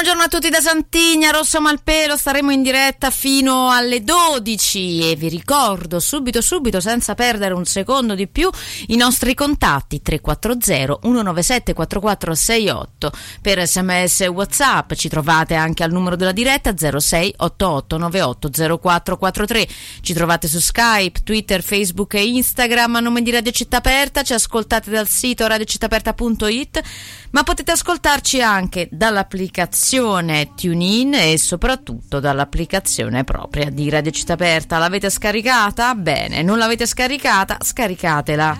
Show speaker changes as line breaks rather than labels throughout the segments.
Buongiorno a tutti da Santigna, Rosso Malpelo, staremo in diretta fino alle 12 e vi ricordo subito subito senza perdere un secondo di più i nostri contatti 340 197 4468 per sms e whatsapp, ci trovate anche al numero della diretta 06 88 98 0443, ci trovate su Skype, Twitter, Facebook e Instagram a nome di Radio Città Aperta, ci ascoltate dal sito radiocittaaperta.it ma potete ascoltarci anche dall'applicazione TuneIn e soprattutto dall'applicazione propria di Radio Città Aperta. L'avete scaricata? Bene, non l'avete scaricata? Scaricatela.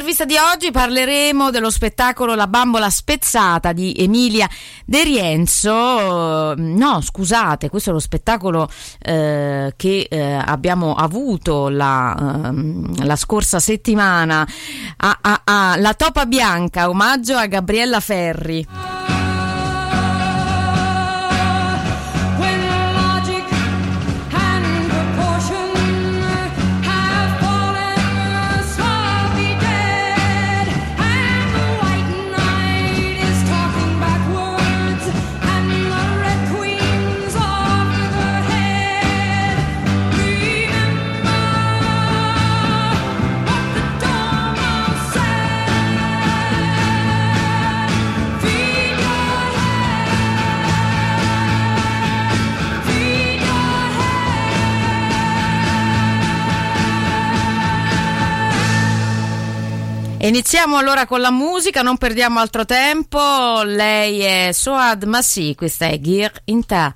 10.30 l'intervista di oggi parleremo dello spettacolo La bambola spezzata di Emilia De Rienzo. No, scusate, questo è lo spettacolo eh, che eh, abbiamo avuto la, ehm, la scorsa settimana a, a- a La Topa Bianca, omaggio a Gabriella Ferri. Iniziamo allora con la musica, non perdiamo altro tempo. Lei è Soad Massi, questa è Gir Inta.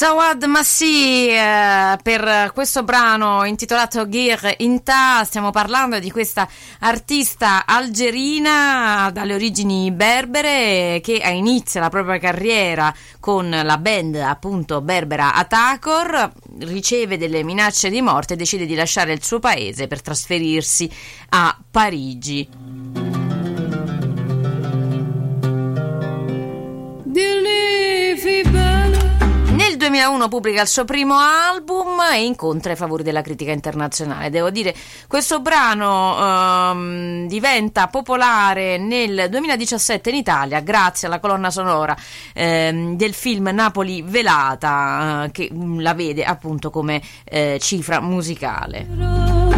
Sawad Massi eh, per questo brano intitolato Gir Inta stiamo parlando di questa artista algerina dalle origini berbere che inizia la propria carriera con la band appunto berbera Atakor riceve delle minacce di morte e decide di lasciare il suo paese per trasferirsi a Parigi 2001 pubblica il suo primo album e incontra i favori della critica internazionale. Devo dire, questo brano ehm, diventa popolare nel 2017 in Italia grazie alla colonna sonora ehm, del film Napoli Velata, eh, che mm, la vede appunto come eh, cifra musicale.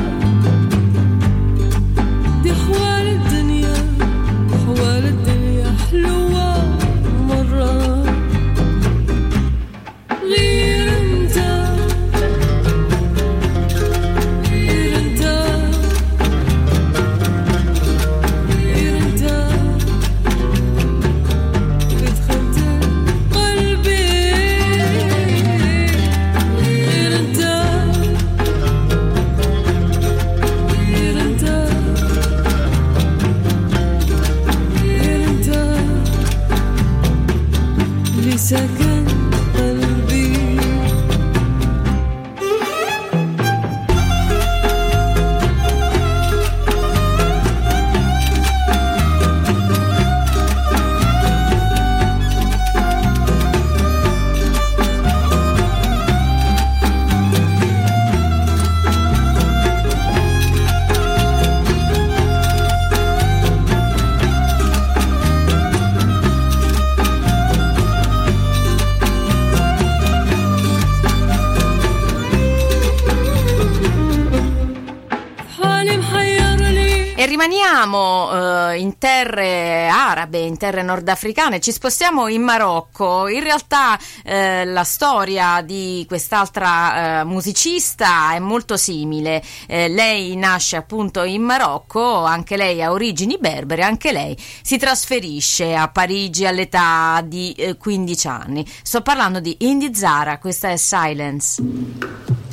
Rimaniamo eh, in terre arabe, in terre nordafricane, ci spostiamo in Marocco. In realtà eh, la storia di quest'altra eh, musicista è molto simile. Eh, lei nasce appunto in Marocco, anche lei ha origini berbere, anche lei si trasferisce a Parigi all'età di eh, 15 anni. Sto parlando di Indy Zara, questa è. Silence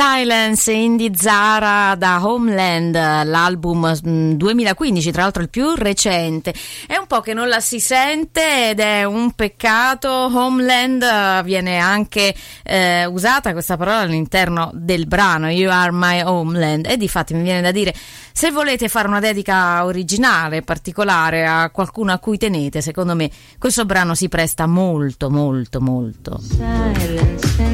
Silence
Indie Zara da Homeland, l'album mm, 2015, tra l'altro il più recente. È un po' che non la si sente ed è un peccato. Homeland eh, viene anche eh, usata questa parola all'interno del brano You Are My Homeland e di fatto mi viene da dire se volete fare una dedica originale, particolare a qualcuno a cui tenete, secondo me questo brano si presta molto molto molto.
Silence.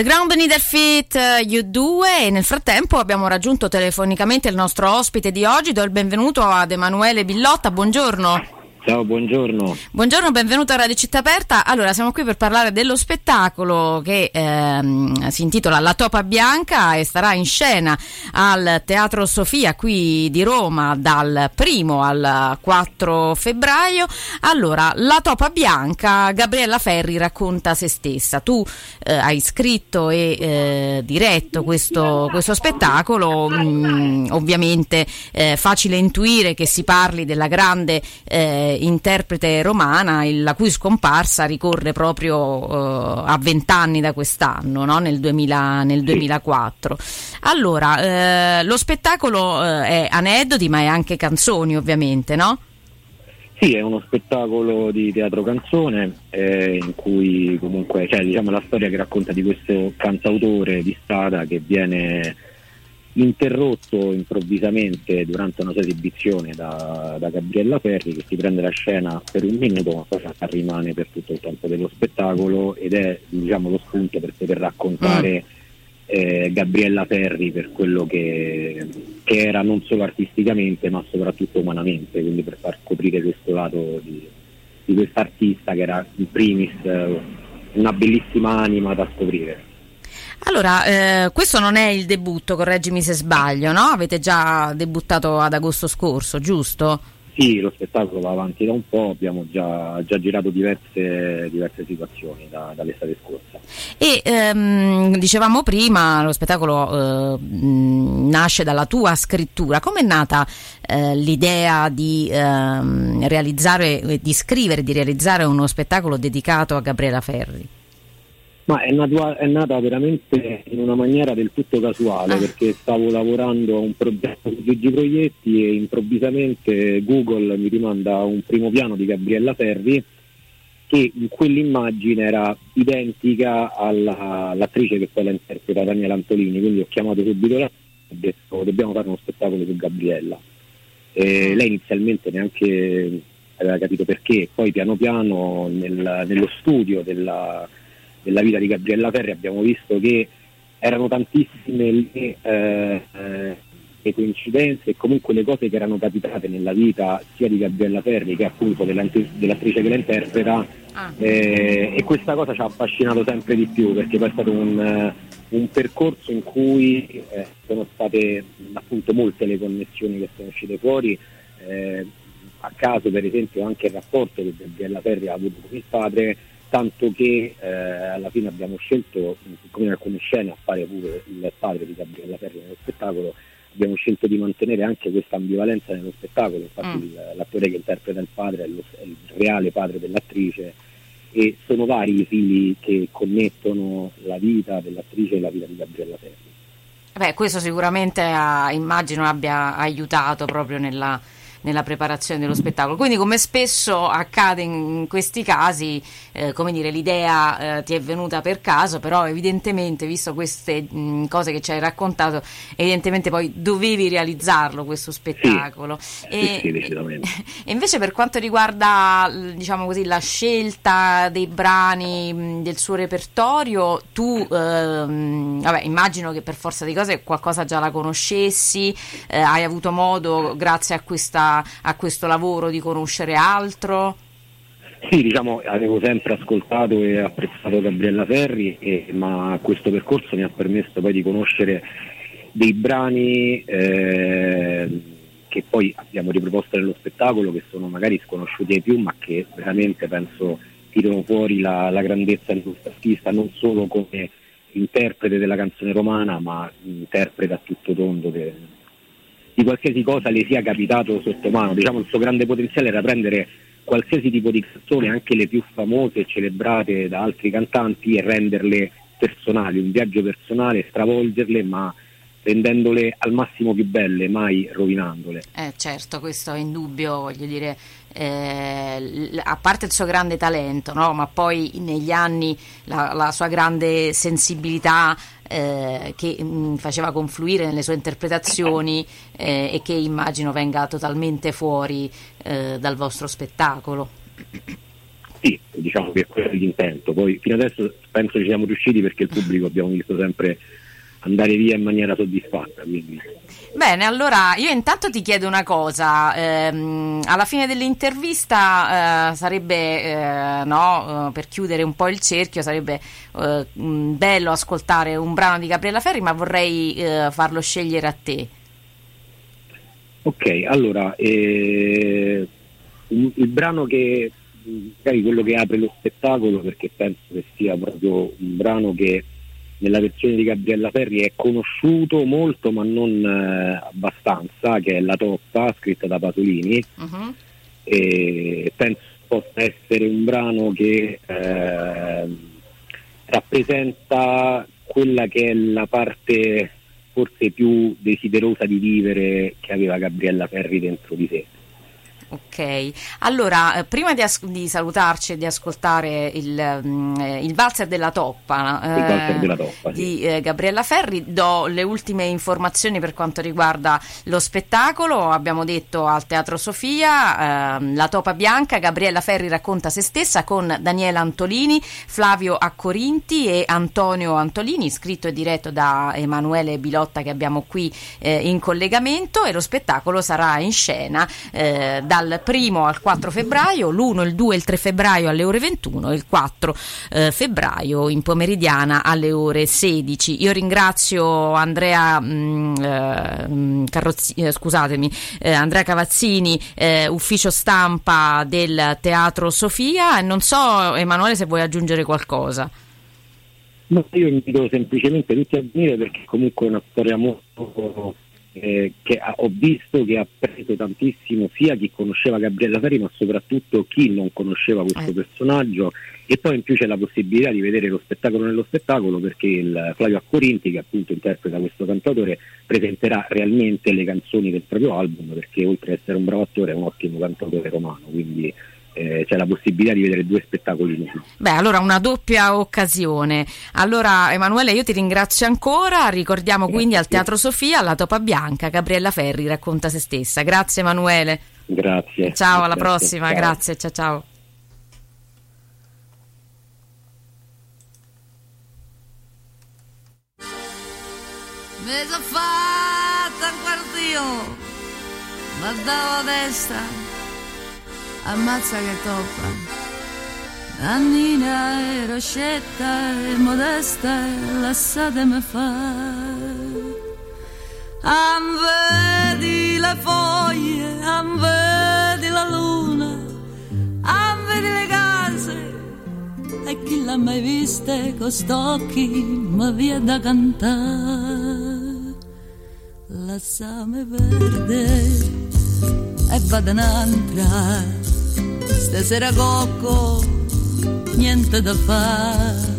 The
Ground
Needle Fit eh, U2 e nel frattempo abbiamo raggiunto telefonicamente il nostro ospite di oggi. Do il benvenuto ad Emanuele Billotta, buongiorno.
Ciao, buongiorno.
Buongiorno, benvenuto a Radio Città Aperta. Allora, siamo qui per parlare dello spettacolo che ehm, si intitola La Topa Bianca e starà in scena al Teatro Sofia qui di Roma dal primo al 4 febbraio. Allora, La Topa Bianca, Gabriella Ferri racconta se stessa. Tu eh, hai scritto e eh, diretto questo, questo spettacolo, mm, ovviamente eh, facile intuire che si parli della grande eh, interprete romana il- la cui scomparsa ricorre proprio eh, a vent'anni da quest'anno, no? nel, 2000 nel 2004. Allora, eh, lo spettacolo eh, è aneddoti ma è anche canzoni ovviamente, no?
Sì, è uno spettacolo di teatro canzone eh, in cui comunque c'è diciamo, la storia che racconta di questo cantautore di strada che viene interrotto improvvisamente durante una sua esibizione da, da Gabriella Ferri che si prende la scena per un minuto ma poi rimane per tutto il tempo dello spettacolo ed è diciamo, lo spunto per poter raccontare eh, Gabriella Ferri per quello che, che era non solo artisticamente ma soprattutto umanamente, quindi per far scoprire questo lato di, di questa artista che era in primis eh, una bellissima anima da scoprire.
Allora, eh, questo non è il debutto, correggimi se sbaglio, no? Avete già debuttato ad agosto scorso, giusto?
Sì, lo spettacolo va avanti da un po', abbiamo già, già girato diverse, diverse situazioni da- dall'estate scorsa.
E ehm, dicevamo prima, lo spettacolo eh, nasce dalla tua scrittura. Com'è nata eh, l'idea di ehm, realizzare, di scrivere, di realizzare uno spettacolo dedicato a Gabriela Ferri?
Ma è, natua- è nata veramente in una maniera del tutto casuale
Ah.
perché stavo lavorando a un progetto su Gigi Proietti e improvvisamente Google mi rimanda un primo piano di Gabriella Ferri che in quell'immagine era identica alla- all'attrice che poi la interpreta Daniela Antolini, quindi ho chiamato subito la e ho detto dobbiamo fare uno spettacolo su Gabriella. E lei inizialmente neanche aveva capito perché, poi piano piano nel- nello studio della, della vita di Gabriella Ferri abbiamo visto che erano tantissime le, eh, eh, le coincidenze e comunque le cose che erano capitate nella vita sia di Gabriella Ferri che appunto della- dell'attrice che la interpreta
Ah.
eh, e questa cosa ci ha affascinato sempre di più perché poi è stato un, un percorso in cui eh, sono state appunto molte le connessioni che sono uscite fuori eh, a caso per esempio anche il rapporto che Gabriella Ferri ha avuto con il padre tanto che eh, alla fine abbiamo scelto siccome in alcune scene a fare pure il padre di Gabriella Ferri nello spettacolo abbiamo scelto di mantenere anche questa ambivalenza nello spettacolo infatti
Mm.
il- l'attore che interpreta il padre è, lo- è il reale padre dell'attrice e sono vari i fili che connettono la vita dell'attrice e la vita di Gabriella Ferri.
Beh, questo sicuramente ha- immagino abbia aiutato proprio nella, nella preparazione dello spettacolo. Quindi, come spesso accade in questi casi, eh, come dire, l'idea eh, ti è venuta per caso, però evidentemente, visto queste mh, cose che ci hai raccontato, evidentemente poi dovevi realizzarlo questo spettacolo.
Sì, sì, decisamente.
E invece per quanto riguarda diciamo così, la scelta dei brani mh, del suo repertorio, tu ehm, vabbè, immagino che per forza di cose qualcosa già la conoscessi, eh, hai avuto modo grazie a, questa, a questo lavoro di conoscere altro.
Sì, diciamo, avevo sempre ascoltato e apprezzato Gabriella Ferri, e- ma questo percorso mi ha permesso poi di conoscere dei brani eh, che poi abbiamo riproposto nello spettacolo, che sono magari sconosciuti ai più, ma che veramente penso tirano fuori la, la grandezza di questo artista, non solo come interprete della canzone romana, ma interprete a tutto tondo de- di qualsiasi cosa le sia capitato sotto mano. Diciamo il suo grande potenziale era prendere qualsiasi tipo di canzone, anche le più famose e celebrate da altri cantanti, e renderle personali, un viaggio personale, stravolgerle, ma rendendole al massimo più belle, mai rovinandole.
Eh, certo, questo è indubbio, voglio dire, eh, a parte il suo grande talento, no? ma poi negli anni la, la sua grande sensibilità eh, che mh, faceva confluire nelle sue interpretazioni eh, e che immagino venga totalmente fuori eh, dal vostro spettacolo.
Sì, diciamo che è quello l'intento. Poi fino adesso penso ci siamo riusciti perché il pubblico abbiamo visto sempre andare via in maniera soddisfatta. Quindi.
Bene, allora io intanto ti chiedo una cosa, ehm, alla fine dell'intervista eh, sarebbe, eh, no, eh, per chiudere un po' il cerchio, sarebbe eh, mh, bello ascoltare un brano di Gabriella Ferri, ma vorrei eh, farlo scegliere a te.
Ok, allora eh, un- il brano che magari quello che apre lo spettacolo perché penso che sia proprio un brano che nella versione di Gabriella Ferri è conosciuto molto ma non eh, abbastanza, che è La Toppa, scritta da Pasolini
Mhm.
e penso possa essere un brano che eh, rappresenta quella che è la parte forse più desiderosa di vivere che aveva Gabriella Ferri dentro di sé.
Ok, allora eh, prima di, as- di salutarci e di ascoltare il, mm, eh, il valzer della toppa,
Il valzer della toppa, sì.
di eh, Gabriella Ferri, do le ultime informazioni per quanto riguarda lo spettacolo. Abbiamo detto al Teatro Sofia, ehm, La Topa Bianca, Gabriella Ferri racconta se stessa con Daniela Antolini, Flavio Accorinti e Antonio Antolini, scritto e diretto da Emanuele Bilotta che abbiamo qui eh, in collegamento e lo spettacolo sarà in scena eh, dal primo al 4 febbraio, l'1, il 2 e il 3 febbraio alle ore 21 e il 4 eh, febbraio in pomeridiana alle ore 16. Io ringrazio Andrea, mm, eh, mm, Carrozzi- eh, scusatemi, eh, Andrea Cavazzini, eh, ufficio stampa del Teatro Sofia non so Emanuele se vuoi aggiungere qualcosa.
No, io invito semplicemente tutti a venire perché comunque è una storia molto eh, che ha- ho visto che ha preso tantissimo sia chi conosceva Gabriella Ferri ma soprattutto chi non conosceva questo
Eh.
personaggio e poi in più c'è la possibilità di vedere lo spettacolo nello spettacolo perché il Flavio Accorinti che appunto interpreta questo cantatore presenterà realmente le canzoni del proprio album perché oltre ad essere un bravo attore è un ottimo cantatore romano quindi eh, c'è la possibilità di vedere due spettacoli insieme.
Beh, allora una doppia occasione. Allora, Emanuele, io ti ringrazio ancora. Ricordiamo quindi al Teatro Sofia la Topa Bianca, Gabriella Ferri racconta se stessa. Grazie Emanuele.
Grazie.
Ciao, alla
Grazie.
prossima.
Ciao.
Grazie, ciao ciao.
Sono fatta un quartino, ma davo destra, ammazza che toppa. Annina e Roscetta e Modesta, lasciatemi fare. Am vedi le foglie, am vedi la luna, am vedi le case, e chi l'ha mai viste con st'occhi ma via da cantare lasciami verde e vado un'altra stasera cocco niente da fare.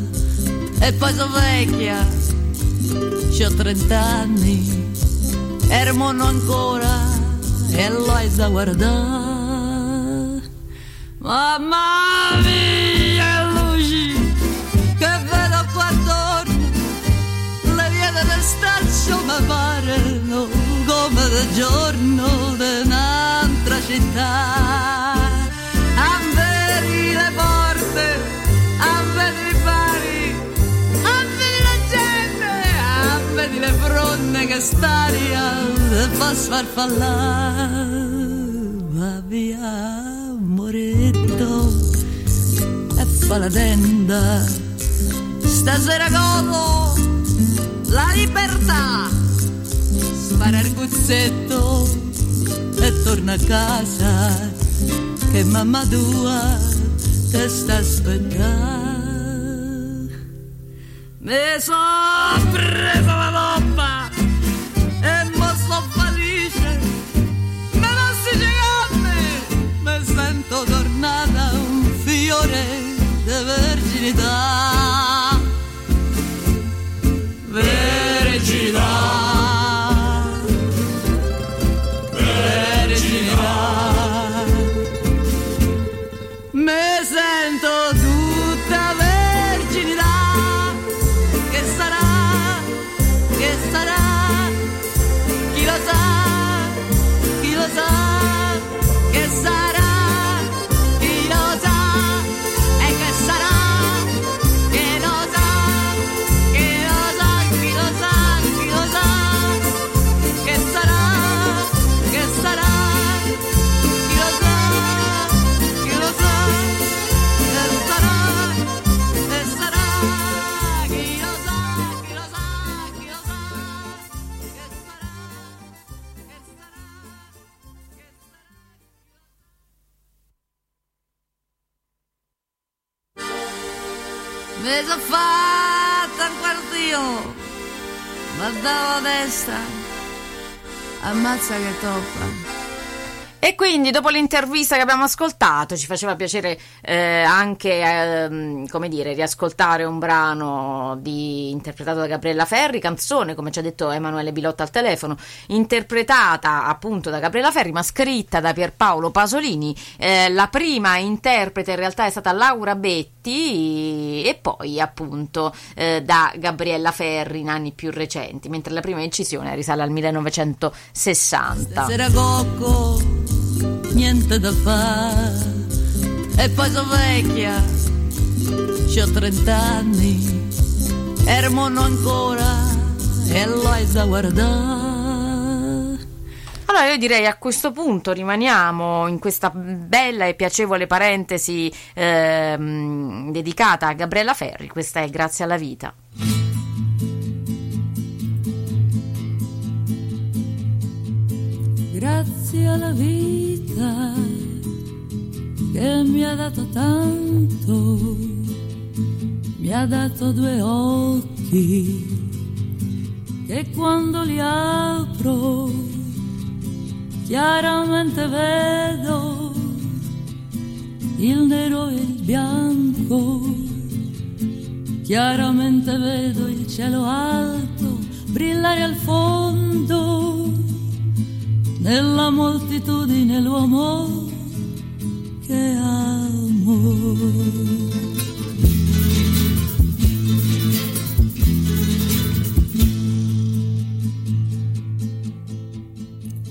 E poi sono vecchia c'ho 30 anni e rimonno ancora e l'hai da guardare. Mamma mia luci che vedo qua attorno. Le vie del staccio mi parano come del giorno fronde che staria fa sfarfallare. Via, moretto, e fa la tenda. Stasera godo la libertà. Spara il guzzetto e torna a casa che mamma tua te sta aspettando. Mi sono presa sento tornata un fiore di. Verginità. Fatta un quartino, guardavo a destra, ammazza che toppa.
E quindi dopo l'intervista che abbiamo ascoltato ci faceva piacere eh, anche ehm, come dire, riascoltare un brano di- interpretato da Gabriella Ferri, canzone come ci ha detto Emanuele Bilotta al telefono, interpretata appunto da Gabriella Ferri ma scritta da Pierpaolo Pasolini. Eh, la prima interprete in realtà è stata Laura Betti e poi appunto eh, da Gabriella Ferri in anni più recenti, mentre la prima incisione risale al 1960.
Niente da fare. E poi sono vecchia, ho 30 anni, ermono ancora e l'hai da guardare.
Allora io direi a questo punto rimaniamo in questa bella e piacevole parentesi ehm, dedicata a Gabriella Ferri, questa è Grazie alla vita.
Grazie alla vita che mi ha dato tanto, mi ha dato due occhi che quando li apro chiaramente vedo il nero e il bianco, chiaramente vedo il cielo alto brillare al fondo nella moltitudine l'uomo che amo.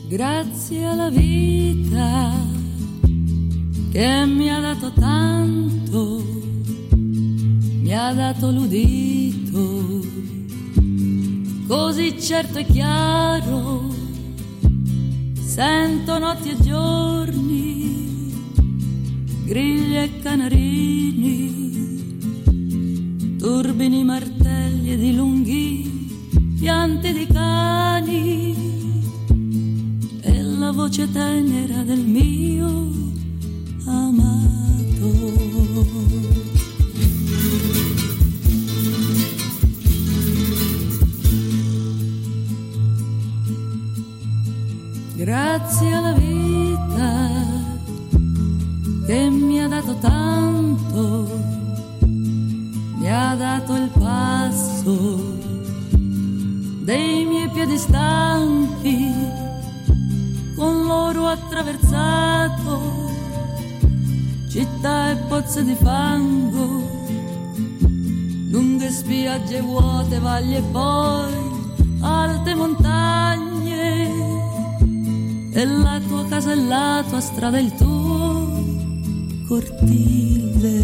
Grazie alla vita che mi ha dato tanto, mi ha dato l'udito, così certo e chiaro Sento notti e giorni, grigli e canarini, turbini martelli ed i lunghi pianti di cani e la voce tenera del mio amato. Grazie alla vita che mi ha dato tanto, mi ha dato il passo dei miei piedi stanchi, con loro attraversato città e pozze di fango, lunghe spiagge vuote, valli e poi alte montagne la tua casa e la tua strada il tuo cortile.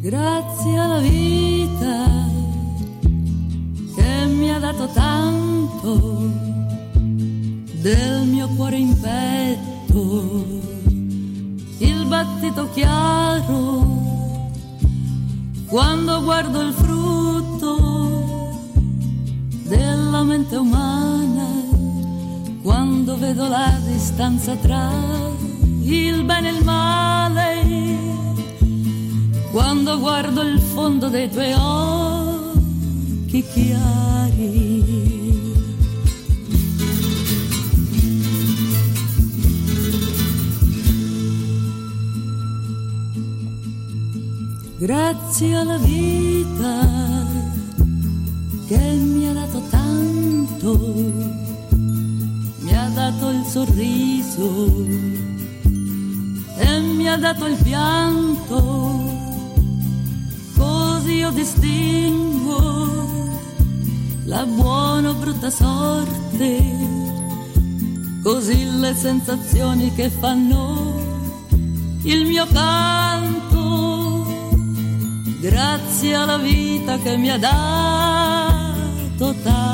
Grazie alla vita che mi ha dato tanto del mio cuore in petto, il battito chiaro quando guardo il frutto della mente umana, quando vedo la distanza tra il bene e il male, quando guardo il fondo dei tuoi occhi chiari. Grazie alla vita che mi ha dato tanto, mi ha dato il sorriso e mi ha dato il pianto, così io distingo la buona o brutta sorte, così le sensazioni che fanno il mio canto. Grazie alla vita che mi ha dato tanto.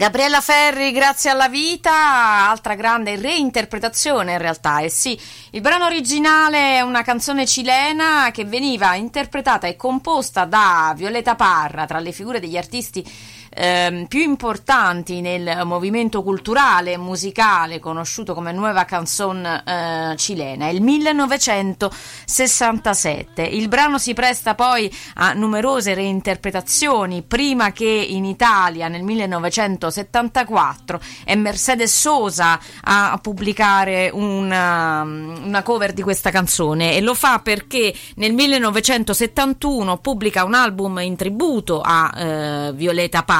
Gabriella Ferri, grazie alla vita, altra grande reinterpretazione in realtà, eh sì, il brano originale è una canzone cilena che veniva interpretata e composta da Violeta Parra, tra le figure degli artisti ehm, più importanti nel movimento culturale e musicale conosciuto come Nueva Canzon eh, cilena, il 1967. Il brano si presta poi a numerose reinterpretazioni, prima che in Italia nel 1974 è Mercedes Sosa a pubblicare una, una cover di questa canzone. E lo fa perché nel 1971 pubblica un album in tributo a eh, Violeta Parra,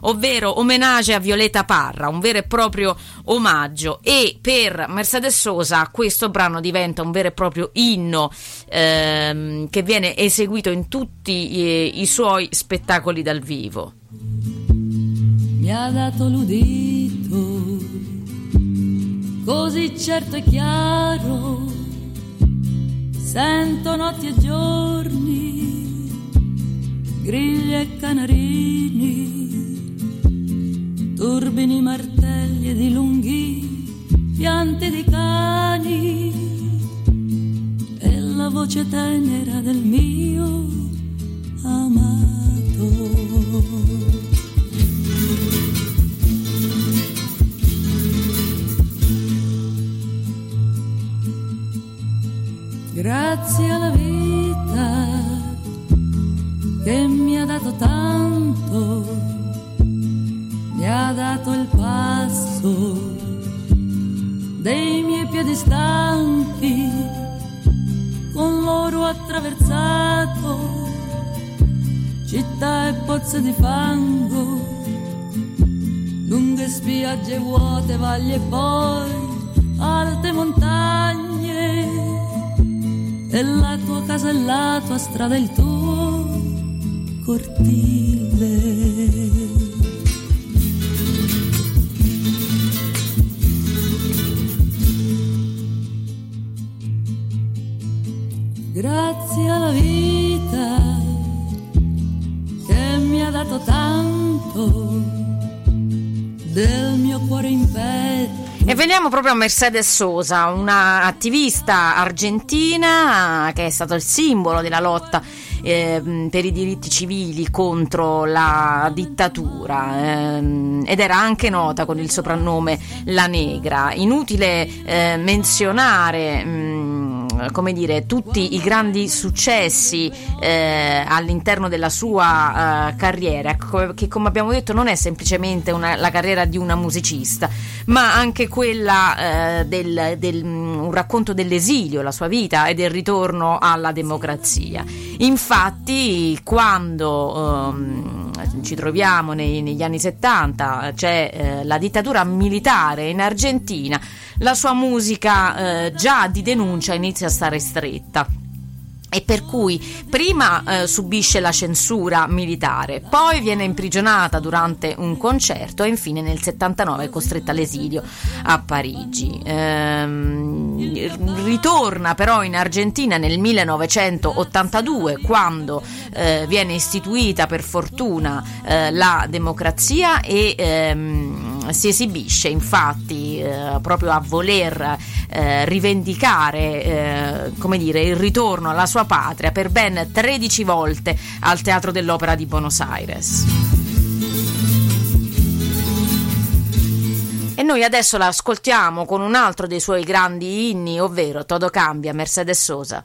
ovvero omenage a Violeta Parra, un vero e proprio omaggio e per Mercedes Sosa questo brano diventa un vero e proprio inno ehm, che viene eseguito in tutti eh, i suoi spettacoli dal vivo.
mi ha dato l'udito, così certo e chiaro, sento notti e giorni, grigli e canarini, turbini martelli ed i lunghi pianti di cani, e la voce tenera del mio amato. Grazie alla vita che mi ha dato tanto, mi ha dato il passo dei miei piedi stanchi, con loro attraversato città e pozze di fango, lunghe spiagge vuote, valli e poi alte montagne e la tua casa e la tua strada, il tuo cortile. Grazie alla vita che mi ha dato tanto del mio cuore in petto.
E veniamo proprio a Mercedes Sosa, una attivista argentina che è stato il simbolo della lotta eh, per i diritti civili contro la dittatura ehm, ed era anche nota con il soprannome La Negra. Inutile eh, menzionare mh, come dire, tutti i grandi successi eh, all'interno della sua eh, carriera, co- che come abbiamo detto non è semplicemente una- la carriera di una musicista, ma anche quella eh, del, del- un racconto dell'esilio, la sua vita e del ritorno alla democrazia. Infatti, quando ehm, ci troviamo nei- negli anni 70, c'è eh, la dittatura militare in Argentina, la sua musica eh, già di denuncia inizia a stare stretta e per cui prima eh, subisce la censura militare, poi viene imprigionata durante un concerto e infine nel 79 è costretta all'esilio a Parigi. Ehm, ritorna però in Argentina nel 1982 quando eh, viene istituita per fortuna eh, la democrazia e ehm, si esibisce infatti eh, proprio a voler eh, rivendicare eh, come dire, il ritorno alla sua patria per ben 13 volte al Teatro dell'Opera di Buenos Aires. E noi adesso la ascoltiamo con un altro dei suoi grandi inni, ovvero Todo cambia, Mercedes Sosa.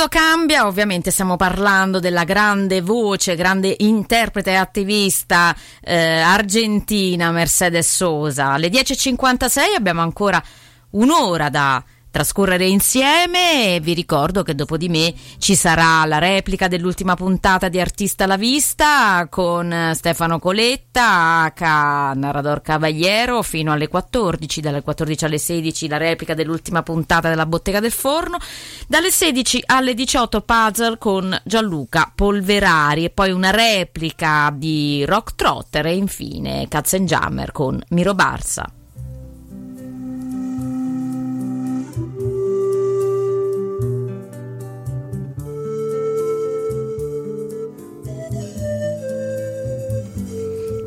Todo cambia,
ovviamente stiamo parlando della grande voce, grande interprete e attivista eh, argentina Mercedes Sosa. Alle 10.56 abbiamo ancora un'ora da trascorrere insieme e vi ricordo che dopo di me ci sarà la replica dell'ultima puntata di Artista alla Vista con Stefano Coletta, H. Narrador Cavaliero fino alle 14, dalle 14 alle 16 la replica dell'ultima puntata della Bottega del Forno, dalle 16 alle 18 Puzzle con Gianluca Polverari e poi una replica di Rock Trotter e infine Katzenjammer con Miro Barsa.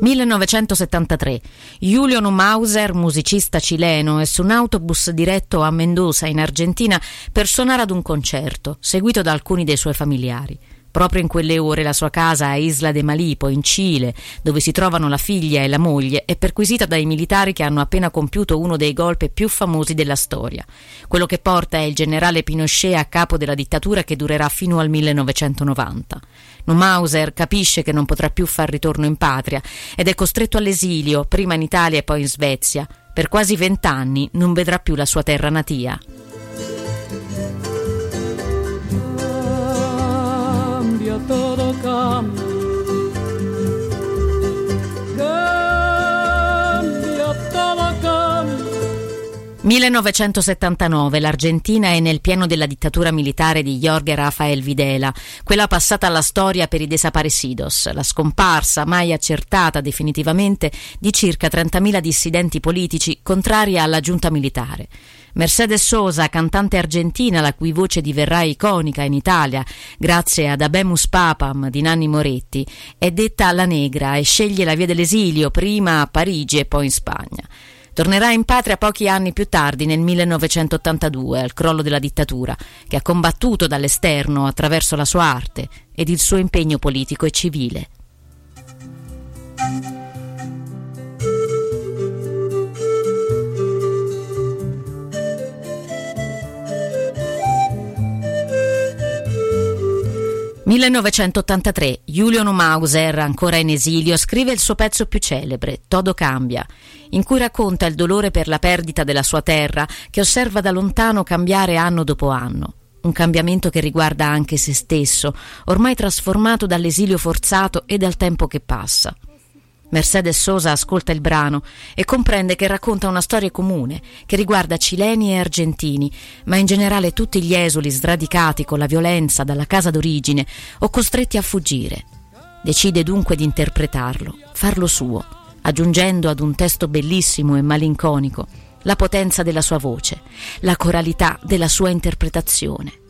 1973. Julio Mauser, musicista cileno, è su un autobus diretto a Mendoza in Argentina per suonare ad un concerto, seguito da alcuni dei suoi familiari. Proprio in quelle ore la sua casa a Isla de Malipo, in Cile, dove si trovano la figlia e la moglie, è perquisita dai militari che hanno appena compiuto uno dei golpe più famosi della storia. Quello che porta è il generale Pinochet a capo della dittatura che durerà fino al 1990. Numauser capisce che non potrà più far ritorno in patria ed è costretto all'esilio, prima in Italia e poi in Svezia. Per quasi vent'anni non vedrà più la sua terra natia.
Todo cambia. Cambia, todo cambia.
1979, l'Argentina è nel pieno della dittatura militare di Jorge Rafael Videla, quella passata alla storia per i desaparecidos, la scomparsa mai accertata definitivamente di circa 30.000 dissidenti politici contrari alla giunta militare. Mercedes Sosa, cantante argentina la cui voce diverrà iconica in Italia grazie ad Abemus Papam di Nanni Moretti, è detta la negra e sceglie la via dell'esilio prima a Parigi e poi in Spagna. Tornerà in patria pochi anni più tardi, nel 1982, al crollo della dittatura, che ha combattuto dall'esterno attraverso la sua arte ed il suo impegno politico e civile. 1983, Julio Mauser, ancora in esilio, scrive il suo pezzo più celebre, Todo cambia, in cui racconta il dolore per la perdita della sua terra che osserva da lontano cambiare anno dopo anno. Un cambiamento che riguarda anche se stesso, ormai trasformato dall'esilio forzato e dal tempo che passa. Mercedes Sosa ascolta il brano e comprende che racconta una storia comune che riguarda cileni e argentini, ma in generale tutti gli esuli sradicati con la violenza dalla casa d'origine o costretti a fuggire. Decide dunque di interpretarlo, farlo suo, aggiungendo ad un testo bellissimo e malinconico la potenza della sua voce, la coralità della sua interpretazione.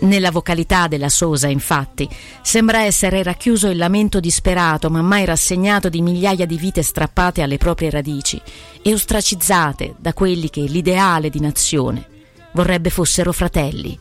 Nella vocalità della Sosa, infatti, sembra essere racchiuso il lamento disperato ma mai rassegnato di migliaia di vite strappate alle proprie radici e ostracizzate da quelli che l'ideale di nazione vorrebbe fossero fratelli.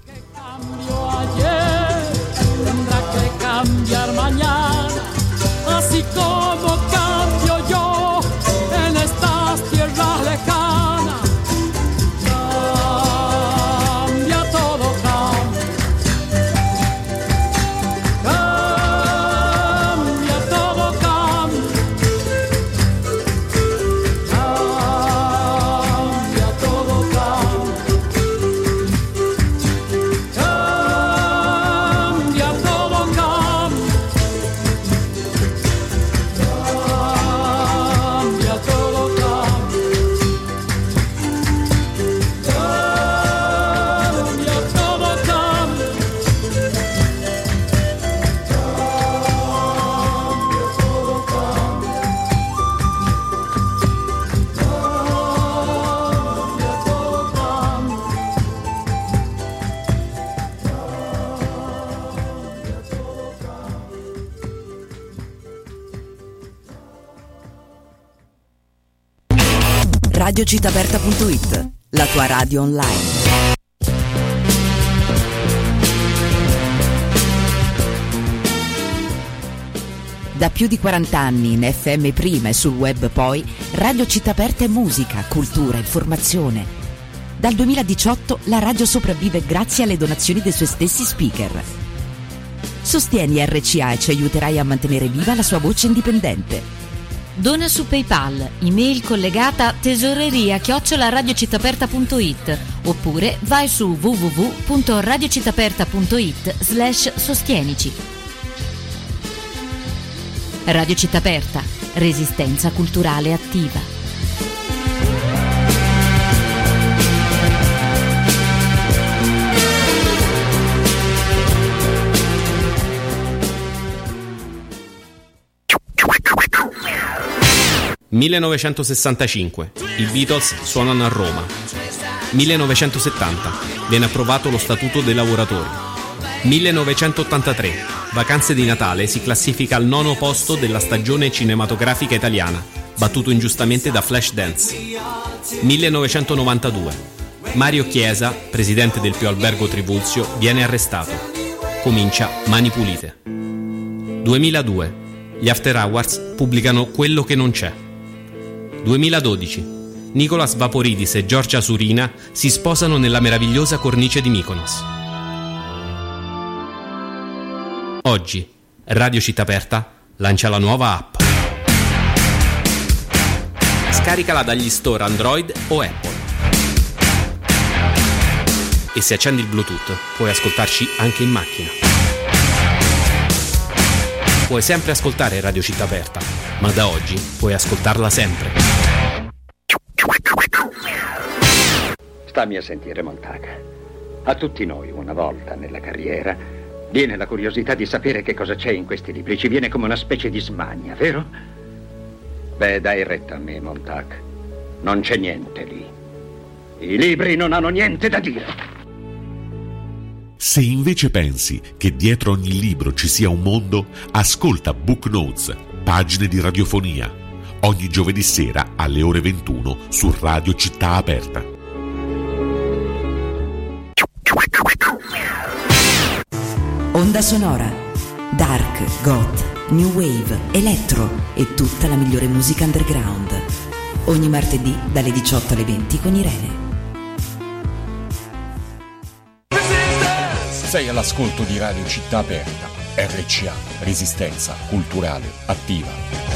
radiocitaperta.it, la tua radio online. Da più di 40 anni in FM prima e sul web poi, Radio Città Aperta è musica, cultura, informazione. Dal 2018 la radio sopravvive grazie alle donazioni dei suoi stessi speaker. Sostieni RCA e ci aiuterai a mantenere viva la sua voce indipendente.
Dona su PayPal, email collegata tesoreria chiocciolaradiocittaperta.it oppure vai su www.radiocittaperta.it slash sostienici. Radio Città Aperta, resistenza culturale attiva.
...1965. I Beatles suonano a Roma. 1970. Viene approvato lo Statuto dei lavoratori. 1983. Vacanze di Natale si classifica al nono posto della stagione cinematografica italiana, battuto ingiustamente da Flashdance. 1992. Mario Chiesa, presidente del Pio Albergo Trivulzio, viene arrestato. Comincia Mani Pulite. 2002. Gli After Hours pubblicano Quello che non c'è. 2012. Nicolas Vaporidis e Giorgia Surina si sposano nella meravigliosa cornice di Mykonos. Oggi, Radio Città Aperta lancia la nuova app. Scaricala dagli store Android o Apple. E se accendi il Bluetooth puoi ascoltarci anche in macchina. Puoi sempre ascoltare Radio Città Aperta, ma da oggi puoi ascoltarla sempre.
Stammi a sentire, Montaga. A tutti noi, una volta nella carriera, viene la curiosità di sapere che cosa c'è in questi libri. Ci viene come una specie di smania, vero? Beh, dai retta a me, Montag. Non c'è niente lì. I libri non hanno niente da dire.
Se invece pensi che dietro ogni libro ci sia un mondo, ascolta Book Notes, pagine di radiofonia, ogni giovedì sera alle ore 21 su Radio Città Aperta.
Onda Sonora. Dark, Goth, New Wave, Electro e tutta la migliore musica underground. Ogni martedì dalle 18 alle 20 con Irene.
Sei all'ascolto di Radio Città Aperta, RCA, Resistenza Culturale Attiva.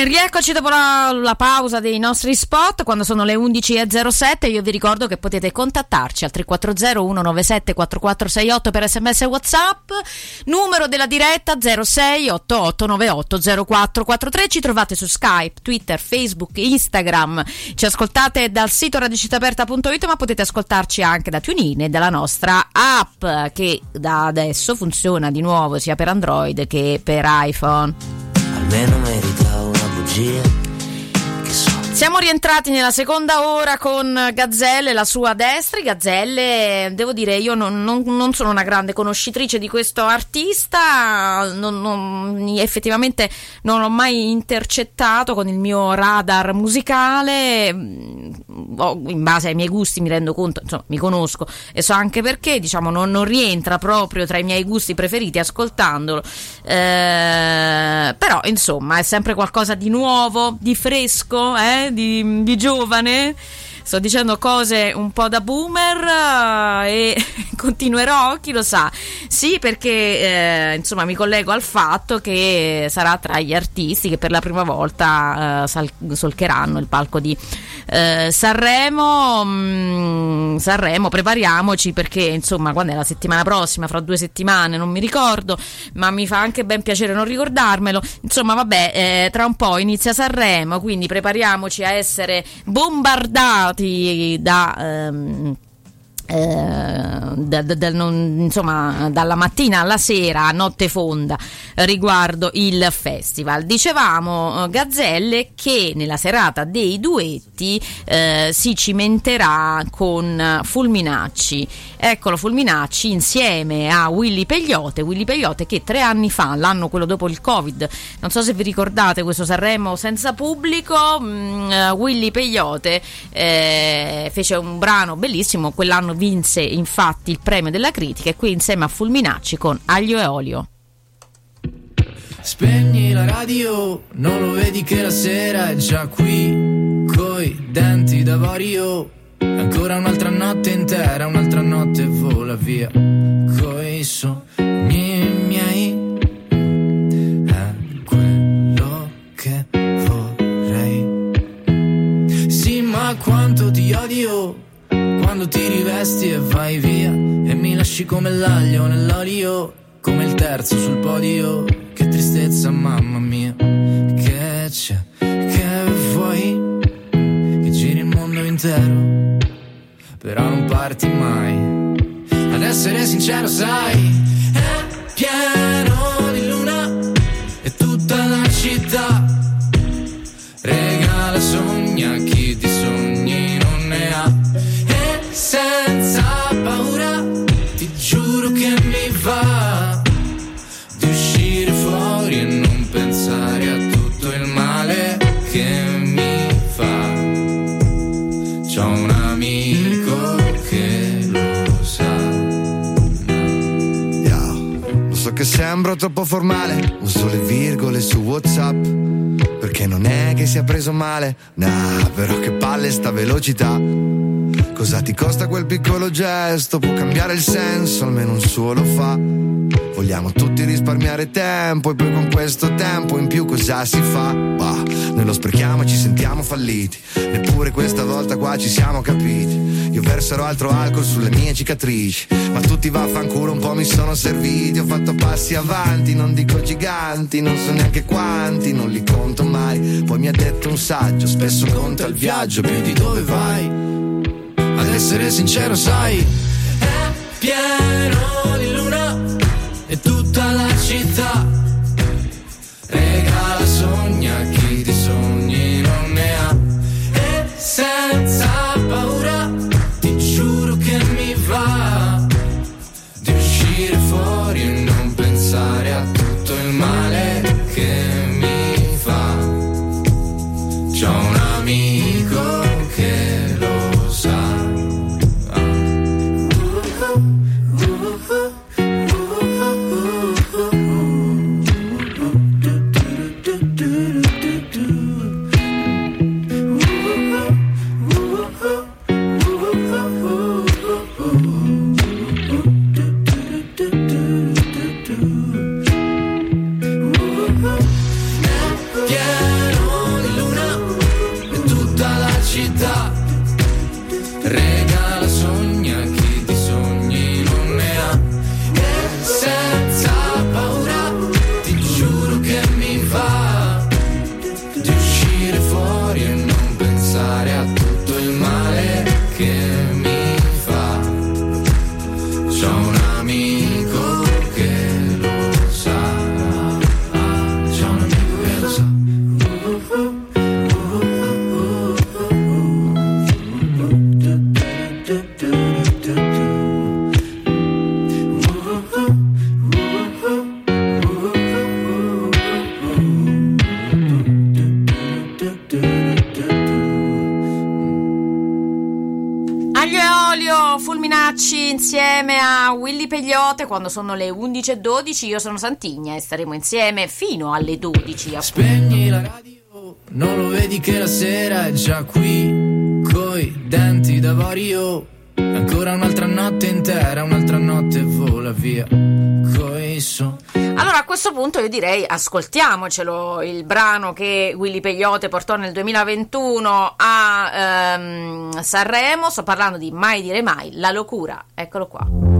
E
rieccoci dopo la, la pausa dei nostri spot, quando sono le 11.07, io vi ricordo che potete contattarci al 340 197 4468 per sms e whatsapp, numero della diretta 06 8898 0443, ci trovate su Skype, Twitter, Facebook, Instagram, ci ascoltate dal sito radicitaperta.it ma potete ascoltarci anche da TuneIn e dalla nostra app che da adesso funziona di nuovo sia per Android che per iPhone.
Almeno merita una Yeah.
Siamo rientrati nella seconda ora con Gazzelle, la sua Destri. Gazzelle, devo dire, io non, non- non sono una grande conoscitrice di questo artista, non- effettivamente non l'ho mai intercettato con il mio radar musicale. Mm, In base ai miei gusti mi rendo conto, insomma, mi conosco e so anche perché, diciamo, non, non rientra proprio tra i miei gusti preferiti ascoltandolo. Eh, però, insomma, è sempre qualcosa di nuovo, di fresco, eh, di, di giovane. Sto dicendo cose un po' da boomer eh, e continuerò, chi lo sa. Sì, perché eh, insomma mi collego al fatto che sarà tra gli artisti che per la prima volta eh, sal- solcheranno il palco di eh, Sanremo. Mm, Sanremo, prepariamoci perché insomma quando è la settimana prossima, fra due settimane, non mi ricordo, ma mi fa anche ben piacere non ricordarmelo. Insomma, vabbè, eh, tra un po' inizia Sanremo, quindi prepariamoci a essere bombardati da. ehm, eh, da- da- non- insomma dalla mattina alla sera a notte fonda riguardo il festival. Dicevamo eh, Gazzelle che nella serata dei duetti eh, si cimenterà con Fulminacci. Eccolo Fulminacci insieme a Willy Pegliote. Willy Pegliote che tre anni fa l'anno quello dopo il covid non so se vi ricordate questo Sanremo senza pubblico mm, eh, Willy Pegliote eh, fece un brano bellissimo quell'anno vinse infatti il premio della critica e qui insieme a Fulminacci con Aglio e Olio
Spegni la radio, non lo vedi che la sera è già qui, coi denti d'avorio. Ancora un'altra notte intera, un'altra notte vola via, coi sogni miei. È quello che vorrei. Sì, ma quanto ti odio quando ti rivesti e vai via e mi lasci come l'aglio nell'olio, come il terzo sul podio. Che tristezza, mamma mia, che c'è, che vuoi che giri il mondo intero, però non parti mai. Ad essere sincero, sai, è pieno di luna e tutta la città che mi fa c'ho un amico che lo sa
Lo so che sembro troppo formale, uso le virgole su WhatsApp. Perché non è che sia preso male, nah, però che palle sta velocità. Cosa ti costa quel piccolo gesto? Può cambiare il senso, almeno un suo lo fa. Vogliamo tutti risparmiare tempo e poi con questo tempo in più cosa si fa? Bah, noi lo sprechiamo e ci sentiamo falliti. Neppure questa volta qua ci siamo capiti. Io verserò altro alcol sulle mie cicatrici. Ma tutti vaffanculo un po' mi sono serviti. Ho fatto passi avanti, non dico giganti, non so neanche quanti, non li conto mai. Poi mi ha detto un saggio, spesso conta il viaggio più di dove vai.
ad essere sincero sai è pieno di e tutta la città regala sogni a
a Willy Pegliote quando sono le 11.12. Io sono Santigna e staremo insieme fino alle 12. appunto.
Spegni la radio, non lo vedi che la sera è già qui, coi denti d'avorio. Ancora un'altra notte intera, un'altra notte vola via, coi so.
Allora a questo punto io direi ascoltiamocelo il brano che Willy Pegliote portò nel 2021 a ehm, Sanremo. Sto parlando di Mai dire mai, la locura. Eccolo qua.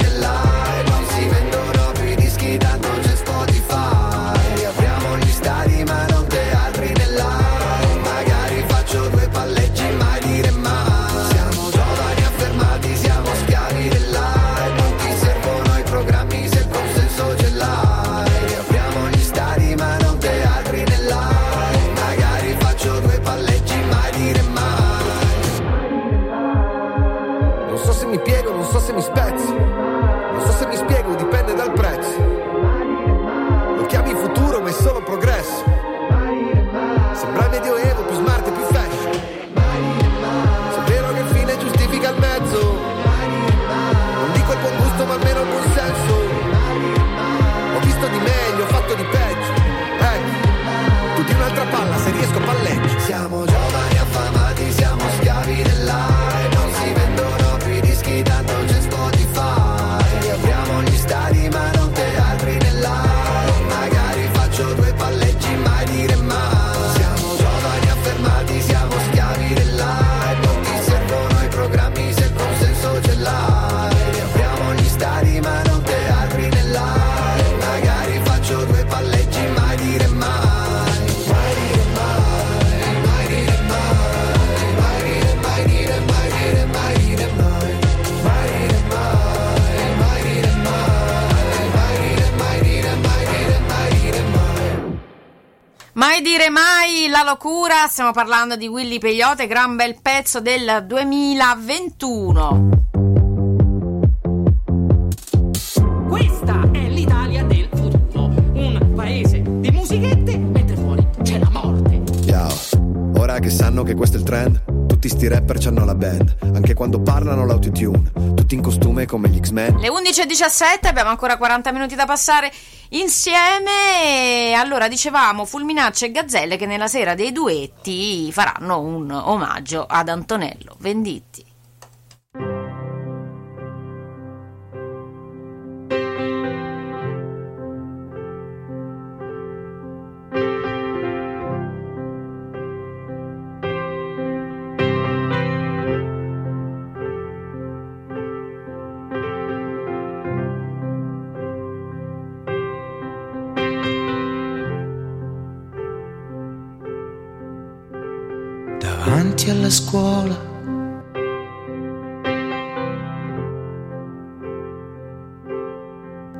dire mai
la locura, stiamo parlando di Willy Peyote, gran bel pezzo del 2021.
Questa è l'Italia del futuro, un paese di musichette mentre fuori c'è la morte.
Ciao, ora che sanno che questo è il trend, tutti sti rapper c'hanno la band, anche quando parlano l'autotune, tutti in costume come gli X-Men.
Le 11.17, abbiamo ancora 40 minuti da passare insieme. Allora, dicevamo Fulminacci e Gazzelle che nella sera dei duetti faranno un omaggio ad Antonello Venditti.
Scuola.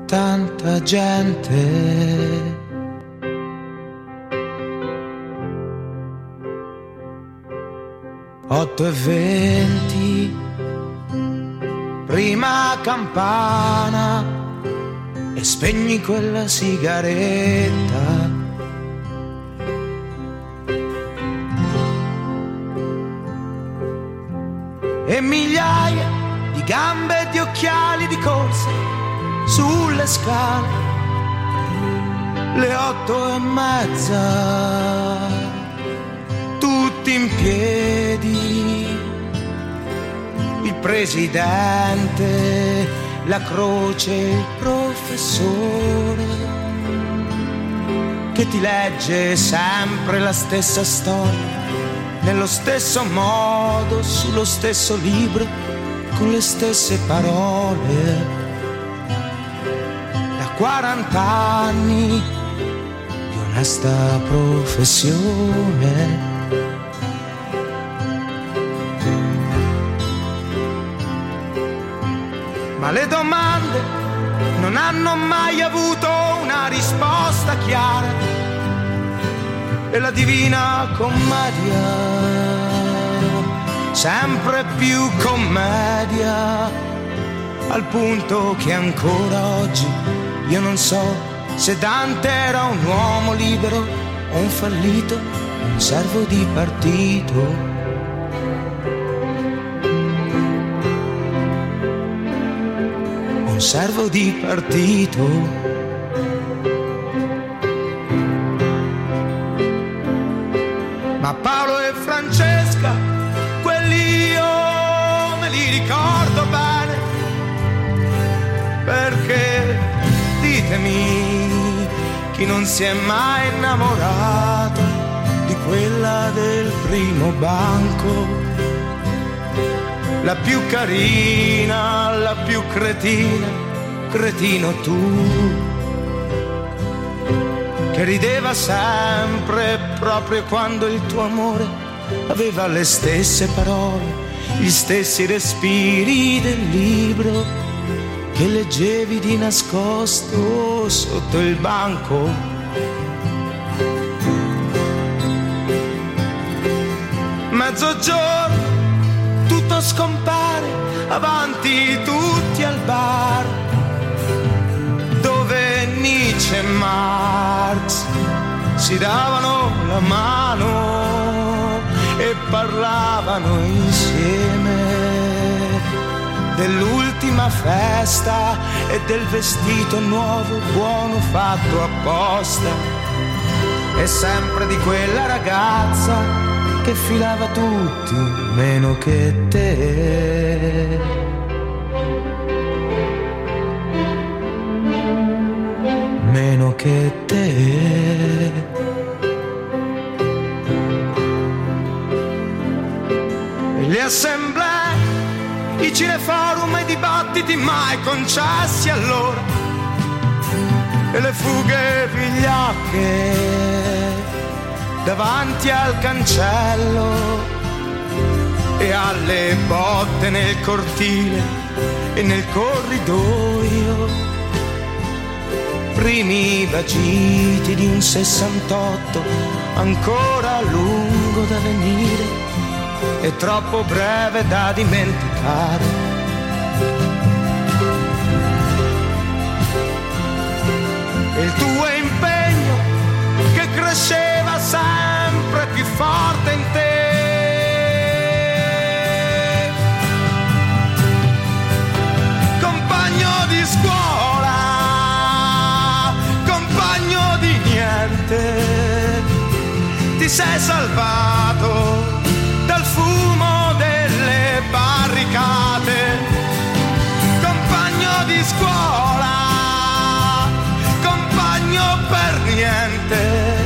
Tanta gente. Otto e venti, prima campana e spegni quella sigaretta. Migliaia di gambe e di occhiali di corsa sulle scale, le otto e mezza, tutti in piedi, il presidente, la croce, il professore, che ti legge sempre la stessa storia, nello stesso modo, sullo stesso libro, con le stesse parole. Da 40 anni di onesta professione. Ma le domande non hanno mai avuto una risposta chiara. E la divina commedia, sempre più commedia, al punto che ancora oggi io non so se Dante era un uomo libero o un fallito, un servo di partito. un servo di partito. Paolo e Francesca, quelli io me li ricordo bene, perché ditemi chi non si è mai innamorato di quella del primo banco? La più carina, la più cretina, cretino tu, rideva sempre proprio quando il tuo amore aveva le stesse parole, gli stessi respiri del libro che leggevi di nascosto sotto il banco. Mezzogiorno tutto scompare avanti tutti al bar Nietzsche e Marx si davano la mano e parlavano insieme dell'ultima festa e del vestito nuovo buono fatto apposta e sempre di quella ragazza che filava tutti meno che te. Che te. Le assemblee, i cineforum e i dibattiti mai concessi allora. E le fughe vigliacche davanti al cancello e alle botte nel cortile e nel corridoio. Primi vagiti di un 68 ancora lungo da venire e troppo breve da dimenticare. Il tuo impegno che cresceva sempre più forte in te. Compagno di scuola, ti sei salvato dal fumo delle barricate. Compagno di scuola, compagno per niente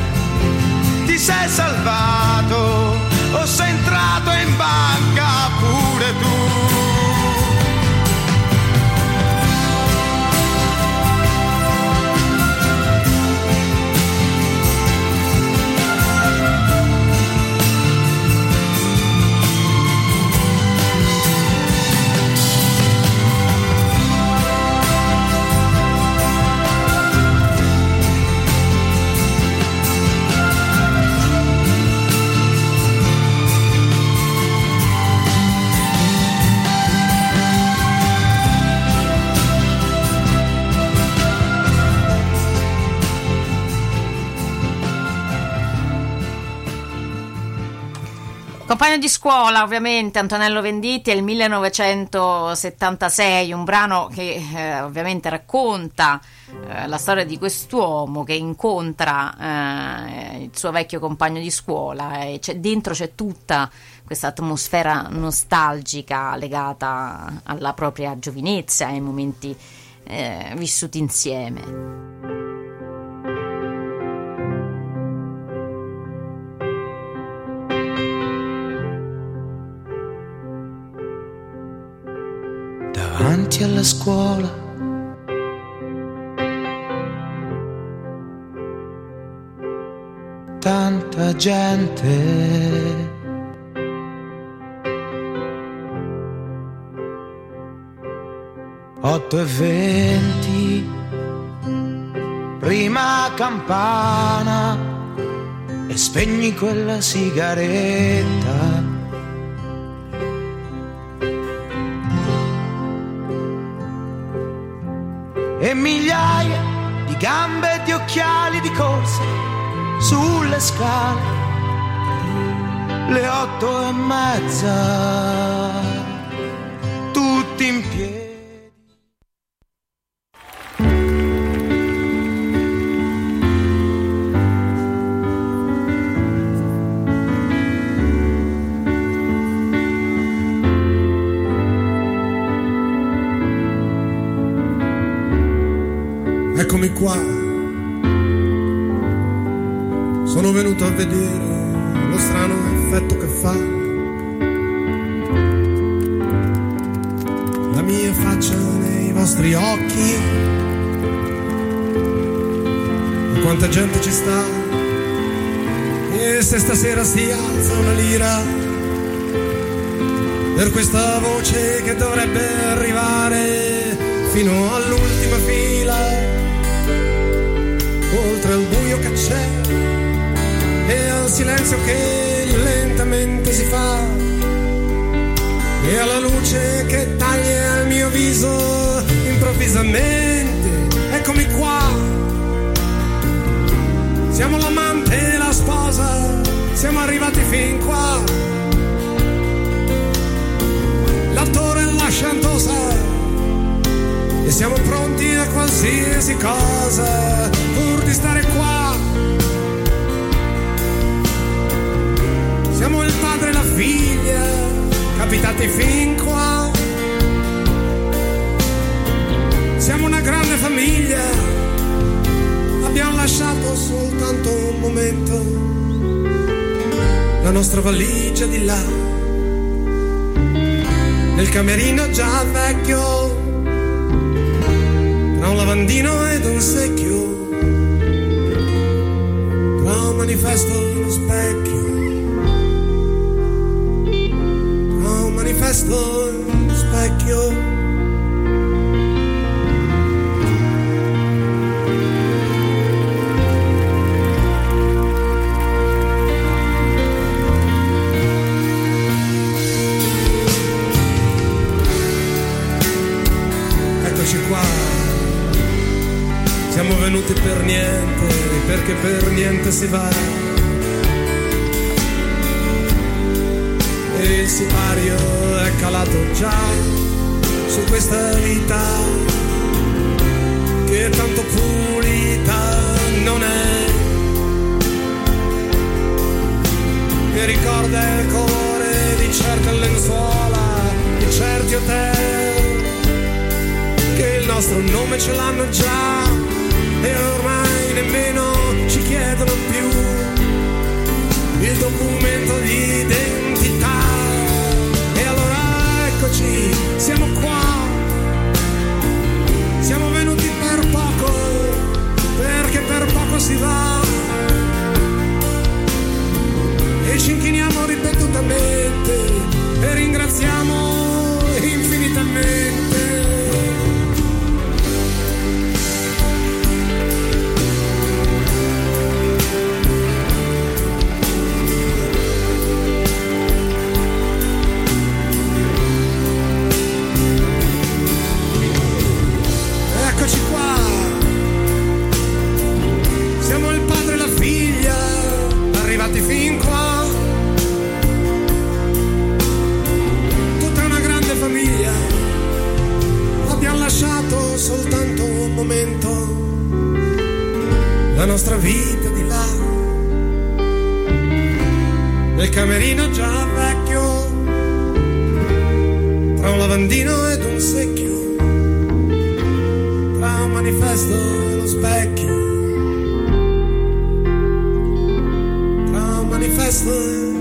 ti sei salvato o sei entrato in banca pure tu.
Compagno di scuola, ovviamente, Antonello Venditti, è il 1976, un brano che eh, ovviamente racconta eh, la storia di quest'uomo che incontra eh, il suo vecchio compagno di scuola e c'è- dentro c'è tutta questa atmosfera nostalgica legata alla propria giovinezza, ai momenti eh, vissuti insieme.
Alla scuola. Tanta gente. Otto e venti, prima campana e spegni quella sigaretta. Migliaia di gambe e di occhiali di corsa sulle scale. Le otto e mezza, tutti in piedi.
Stasera si alza una lira. Per questa voce che dovrebbe arrivare fino all'ultima fila. Oltre al buio che c'è e al silenzio che lentamente si fa e alla luce che taglia il mio viso improvvisamente arrivati fin qua l'attore e la chantosa e siamo pronti a qualsiasi cosa pur di stare qua. Siamo il padre e la figlia, capitati fin qua. Siamo una grande famiglia, abbiamo lasciato soltanto un momento la nostra valigia di là, nel camerino già vecchio tra un lavandino ed un secchio, tra un manifesto e uno specchio, tra un manifesto e uno specchio. Venuti per niente, perché per niente si va. E il sipario è calato già su questa vita che tanto pulita non è. Che ricorda il colore di certe lenzuola, di certi hotel che il nostro nome ce l'hanno già e ormai nemmeno ci chiedono più il documento di identità. E allora eccoci, siamo qua, siamo venuti per poco, perché per poco si va. E ci inchiniamo ripetutamente e ringraziamo nostra vita di là. Nel camerino già vecchio, tra un lavandino ed un secchio, tra un manifesto e lo specchio, tra un manifesto e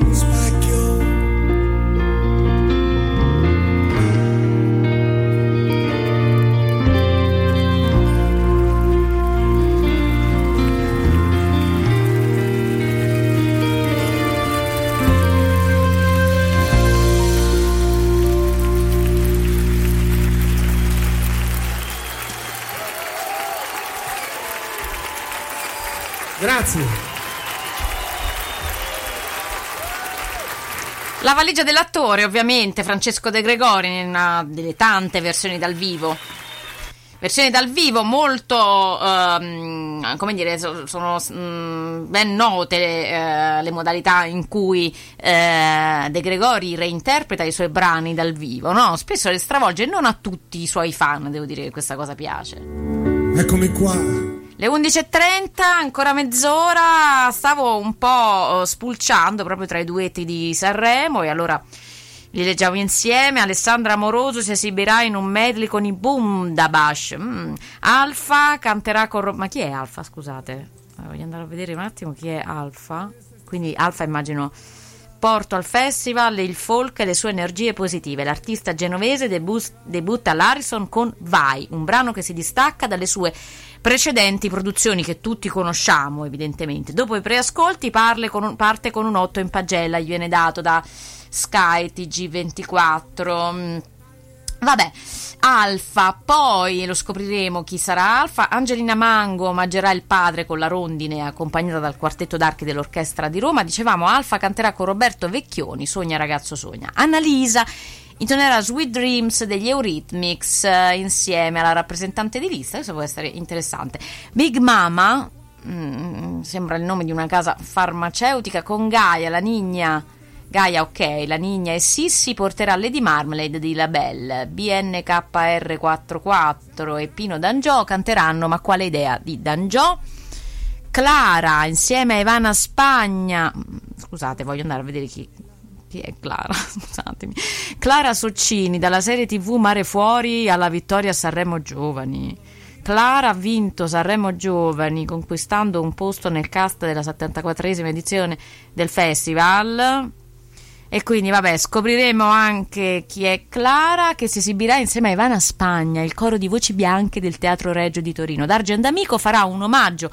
Grazie.
La valigia dell'attore, ovviamente, Francesco De Gregori, in una delle tante versioni dal vivo. Versioni dal vivo molto, ehm, come dire, so- sono mm, ben note eh, le modalità in cui eh, De Gregori reinterpreta i suoi brani dal vivo, no? Spesso le stravolge, non a tutti i suoi fan, devo dire che questa cosa piace.
Eccomi qua.
Le 11.30, ancora mezz'ora, stavo un po' eh, spulciando proprio tra i duetti di Sanremo e allora li leggiamo insieme. Alessandra Amoroso si esibirà in un medley con i Bundabash. Mm. Alfa canterà con... Ro- Ma chi è Alfa, scusate? Eh, Voglio andare a vedere un attimo chi è Alfa. Quindi Alfa immagino porto al festival il folk e le sue energie positive. L'artista genovese debus- debutta all'Harrison con Vai, un brano che si distacca dalle sue precedenti produzioni che tutti conosciamo evidentemente. Dopo i preascolti con un- parte con un 8 in pagella, gli viene dato da Sky TG24. mm. Vabbè, Alfa, poi lo scopriremo chi sarà Alfa. Angelina Mango omaggerà il padre con la rondine accompagnata dal quartetto d'archi dell'Orchestra di Roma. Dicevamo, Alfa canterà con Roberto Vecchioni, Sogna ragazzo sogna. Annalisa intonerà Sweet Dreams degli Eurythmics eh, insieme alla rappresentante di lista, questo può essere interessante. Big Mama, mm, sembra il nome di una casa farmaceutica, con Gaia, la Nigna... Gaia, ok, la Nigna e Sissi porterà Lady Marmalade di Labelle, BNKR44 e Pino D'Angiò canteranno Ma quale idea di D'Angiò? Clara insieme a Ivana Spagna, scusate, voglio andare a vedere chi, chi è Clara, scusatemi. Clara Soccini dalla serie TV Mare Fuori alla vittoria a Sanremo Giovani. Clara ha vinto Sanremo Giovani conquistando un posto nel cast della 74esima edizione del festival. E quindi, vabbè, scopriremo anche chi è Clara, che si esibirà insieme a Ivana Spagna, il coro di voci bianche del Teatro Reggio di Torino. Dargen D'Amico farà un omaggio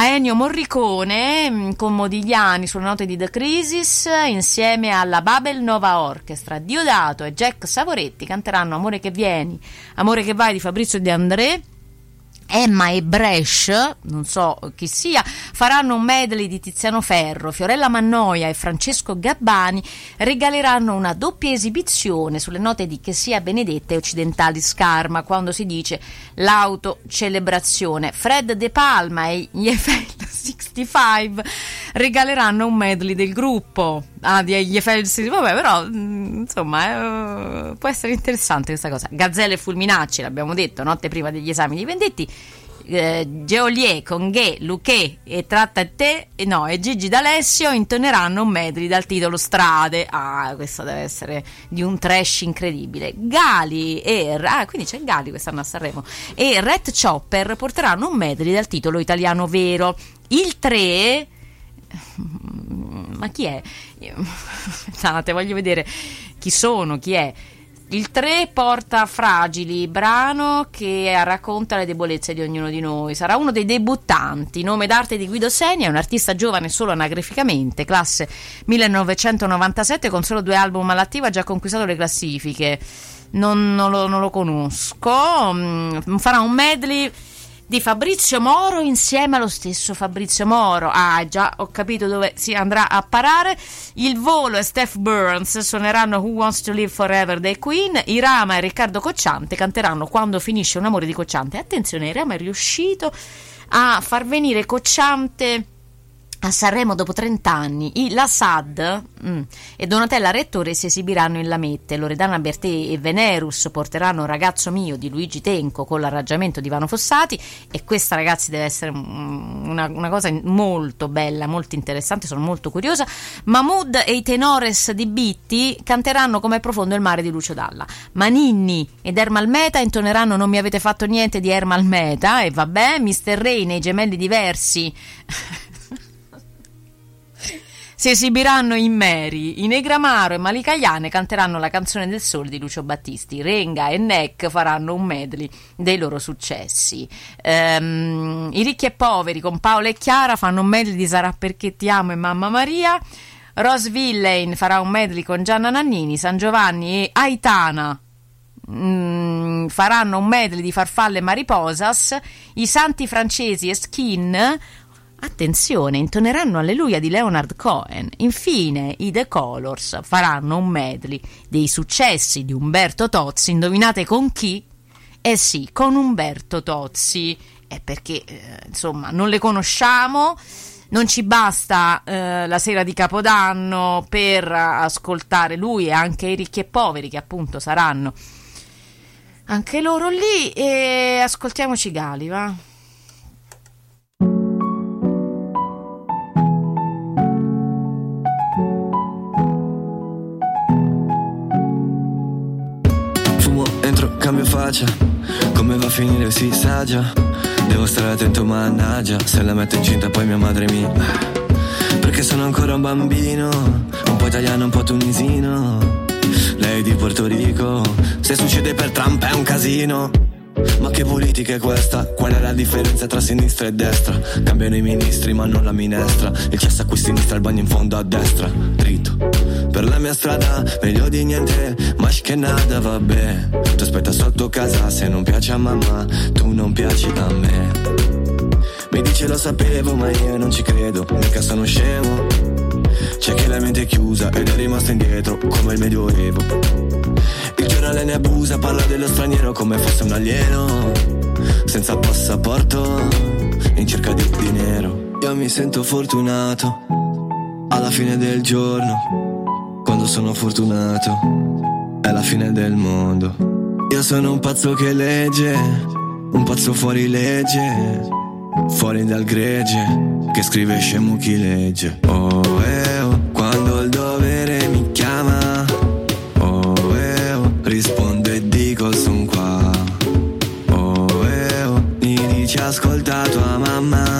a Ennio Morricone mh, con Modigliani sulle note di The Crisis insieme alla Babel Nova Orchestra. Diodato e Jack Savoretti canteranno Amore che vieni, Amore che vai di Fabrizio De André. Emma e Brescia, non so chi sia, faranno un medley di Tiziano Ferro, Fiorella Mannoia e Francesco Gabbani regaleranno una doppia esibizione sulle note di Che sia benedetta e occidentali scarma quando si dice l'autocelebrazione. Fred De Palma e gli Eiffel 65 regaleranno un medley del gruppo. Ah, gli Eiffel 65, vabbè, però mm, insomma eh, può essere interessante questa cosa. Gazzelle e Fulminacci, l'abbiamo detto, notte prima degli esami di Vendetti eh, Geolier, Conghè, Luché e Tratta te no, e Gigi D'Alessio intoneranno un medley dal titolo Strade. Ah, questo deve essere di un trash incredibile. Gali e ah, quindi c'è Gali quest'anno a Sanremo e Red Chopper porteranno un medley dal titolo italiano vero. Il 3 ma chi è? Aspettate, voglio vedere chi sono, chi è. Il 3 porta Fragili, brano che racconta le debolezze di ognuno di noi. Sarà uno dei debuttanti. Nome d'arte di Guido è un artista giovane solo anagraficamente, classe 1997, con solo due album all'attivo, ha già conquistato le classifiche. Non, non lo, non lo conosco. Mm, Farà un medley di Fabrizio Moro insieme allo stesso Fabrizio Moro. Ah, già ho capito dove si andrà a parare. Il volo e Steph Burns suoneranno Who Wants to Live Forever dei Queen. Irama e Riccardo Cocciante canteranno Quando finisce un amore di Cocciante. Attenzione, Irama è riuscito a far venire Cocciante A Sanremo dopo 30 anni i La Sad mm, e Donatella Rettore si esibiranno in Lamette, Loredana Bertè e Venerus porteranno Ragazzo mio di Luigi Tenco con l'arrangiamento di Vano Fossati e questa ragazzi deve essere mm, una, una cosa molto bella, molto interessante, sono molto curiosa. Mahmood e i Tenores di Bitti canteranno come profondo il mare di Lucio Dalla. Maninni ed Ermal Meta intoneranno Non mi avete fatto niente di Ermal Meta e vabbè, Mr. Rain e i gemelli diversi si esibiranno in Mary, i Negramaro e Malicaiane canteranno la canzone del sole di Lucio Battisti, Renga e Neck faranno un medley dei loro successi. Ehm, I ricchi e poveri con Paola e Chiara fanno un medley di Sarà perché ti amo e Mamma Maria. Rose Villain farà un medley con Gianna Nannini, San Giovanni e Aitana mm, faranno un medley di Farfalle e Mariposas. I Santi Francesi e Skin Attenzione, intoneranno Alleluia di Leonard Cohen. Infine, i The Colors faranno un medley dei successi di Umberto Tozzi. Indovinate con chi? Eh sì, con Umberto Tozzi. È perché, eh, insomma, non le conosciamo. Non ci basta eh, la sera di Capodanno per ascoltare lui e anche i ricchi e poveri che appunto saranno anche loro lì e ascoltiamoci Gali, va?
Cambio faccia. Come va a finire si sa già. Devo stare attento mannaggia. Se la metto incinta poi mia madre mi Perché sono ancora un bambino. Un po' italiano, un po' tunisino. Lei di Porto Rico. Se succede per Trump è un casino. Ma che politica è questa? Qual è la differenza tra sinistra e destra? Cambiano i ministri ma non la minestra. Il cesso a qui sinistra, il bagno in fondo a destra. Dritto Per la mia strada, meglio di niente Ma che nada, vabbè Tu aspetta sotto casa se non piace a mamma Tu non piaci a me Mi dice lo sapevo ma io non ci credo Mica sono scemo C'è chi la mente è chiusa ed è rimasto indietro Come il medioevo il giornale ne abusa, parla dello straniero come fosse un alieno. Senza passaporto, in cerca di dinero. Io mi sento fortunato, alla fine del giorno. Quando sono fortunato, è la fine del mondo. Io sono un pazzo che legge, un pazzo fuori legge. Fuori dal gregge, che scrive scemo chi legge. Oh, eh, oh, quando il dovere mi chiama. Oh, eh, oh, rispondo e dico son qua. Oh, eh, oh, mi dice ascolta tua mamma.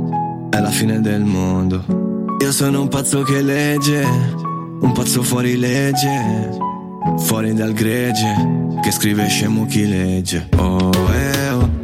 È la fine del mondo. Io sono un pazzo che legge Un pazzo fuori legge Fuori dal gregge Che scrive scemo chi legge. Oh eh oh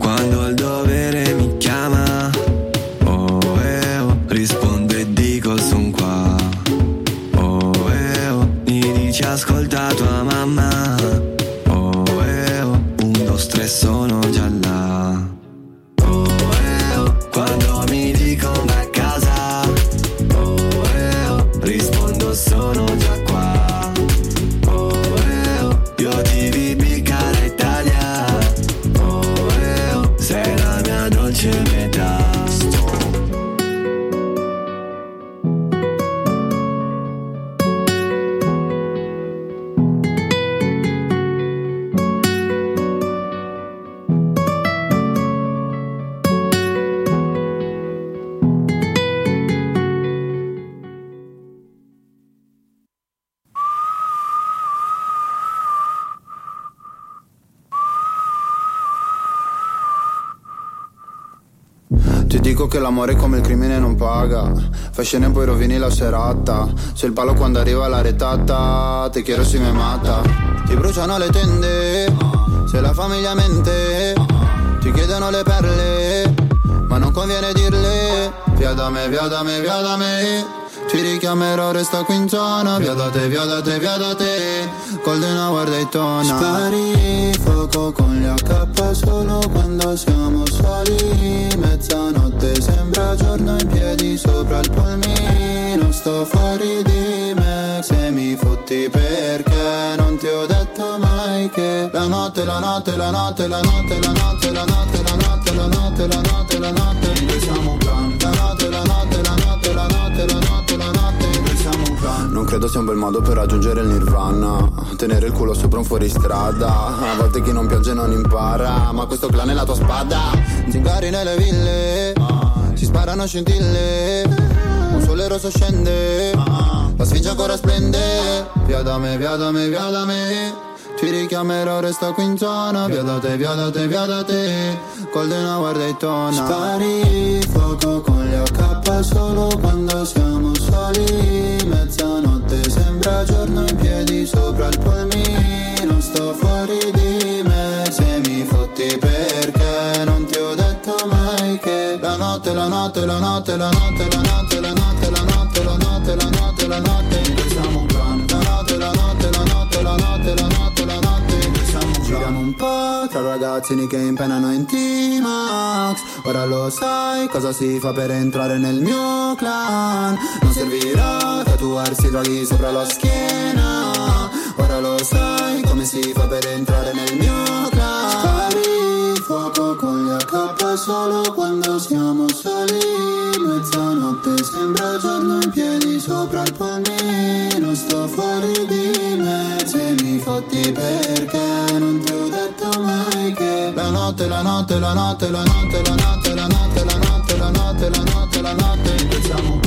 scene poi rovini la serata. Se il palo quando arriva la retata Ti chiedo se mi mata Ti bruciano le tende Se la famiglia mente. Ti chiedono le perle Ma non conviene dirle. Via da me, via da me, via da me. Ti richiamerò, resta qui in zona. Via da te, via da te, via da te. Golden Hour Daytona Spari fuoco con gli AK solo quando siamo soli. Mezzanotte sembra giorno in piedi sopra il polmino Sto fuori di me se mi fotti perché Non ti ho detto mai che La notte, la notte, la notte, la notte, la notte, la notte, la notte, la notte, la notte, la notte Noi siamo un clan La notte, la notte, la notte, la notte, la notte, la notte Noi siamo un clan Non credo sia un bel modo per raggiungere il nirvana Tenere il culo sopra un fuoristrada A volte chi non piange non impara Ma questo clan è la tua spada Zingari nelle ville Si sparano scintille. Un sole rosso scende. La sfinge ancora splende. Via da me, via da me, via da me. Ti richiamerò, resta qui in zona. Via da te, via da te, via da te. Golden Hour Daytona Spari fuoco con gli AK solo quando siamo soli. Mezzanotte sembra giorno in piedi sopra il polmino Sto fuori di me se mi fotti perché La notte, la notte, la notte, la notte, la notte, la notte, la notte, la notte, la notte, la notte Noi siamo un clan La notte, la notte, la notte, la notte, la notte, la notte Noi siamo un clan Giriamo un po' tra ragazzini che impenano in T-Max Ora lo sai cosa si fa per entrare nel mio clan Non servirà tatuarsi draghi sopra la schiena Ora lo sai come si fa per entrare nel mio clan solo quando siamo soli Mezzanotte sembra giorno in piedi sopra il polmino Sto fuori di me se mi fotti perché Non ti ho detto mai che La notte, la notte, la notte, la notte, la notte, la notte, la notte, la notte, la notte, la notte cui siamo un clan La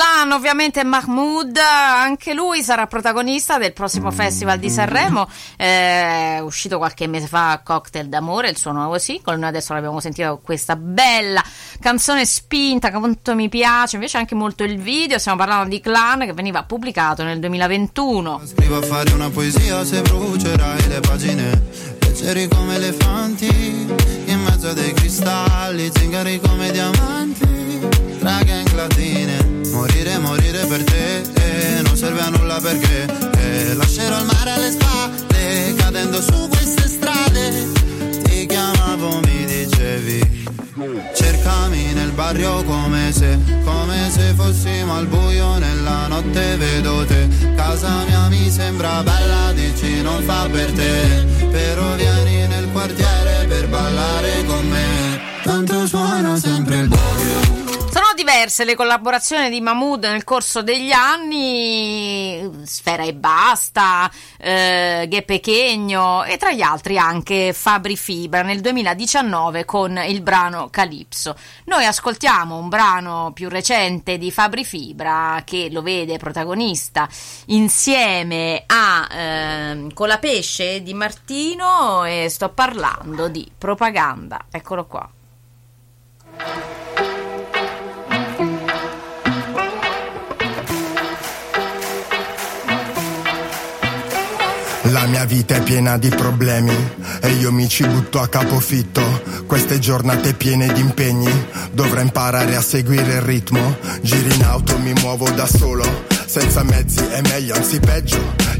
Clan
ovviamente Mahmood, anche lui sarà protagonista del prossimo festival di Sanremo, è uscito qualche mese fa Cocktail d'amore, il suo nuovo singolo, noi adesso l'abbiamo sentito questa bella canzone spinta che appunto mi piace, piace anche molto il video, stiamo parlando di Clan che veniva pubblicato nel 2021.
Scrivo a fare una poesia se brucerai le pagine. Leggeri come elefanti In mezzo a dei cristalli. Zingari come diamanti Tra gang latine Morire, morire per te eh, Non serve a nulla perché eh, Lascerò il mare alle spalle Cadendo su queste strade. Ti chiamavo, mi dicevi Cercami nel barrio come se, come se fossimo al buio nella notte vedo te. Casa mia mi sembra bella, dici non fa per te. Però vieni nel quartiere per ballare con me. Tanto suona sempre il buio
diverse le collaborazioni di Mahmood nel corso degli anni, Sfera e Basta, eh, Ghe Pechegno e tra gli altri anche Fabri Fibra nel 2019 con il brano Calypso. Noi ascoltiamo un brano più recente di Fabri Fibra che lo vede protagonista insieme a ehm, Colapesce di Martino e sto parlando di propaganda. Eccolo qua.
La mia vita è piena di problemi e io mi ci butto a capofitto. Queste giornate piene di impegni, dovrò imparare a seguire il ritmo. Giri in auto, mi muovo da solo, senza mezzi è meglio, anzi peggio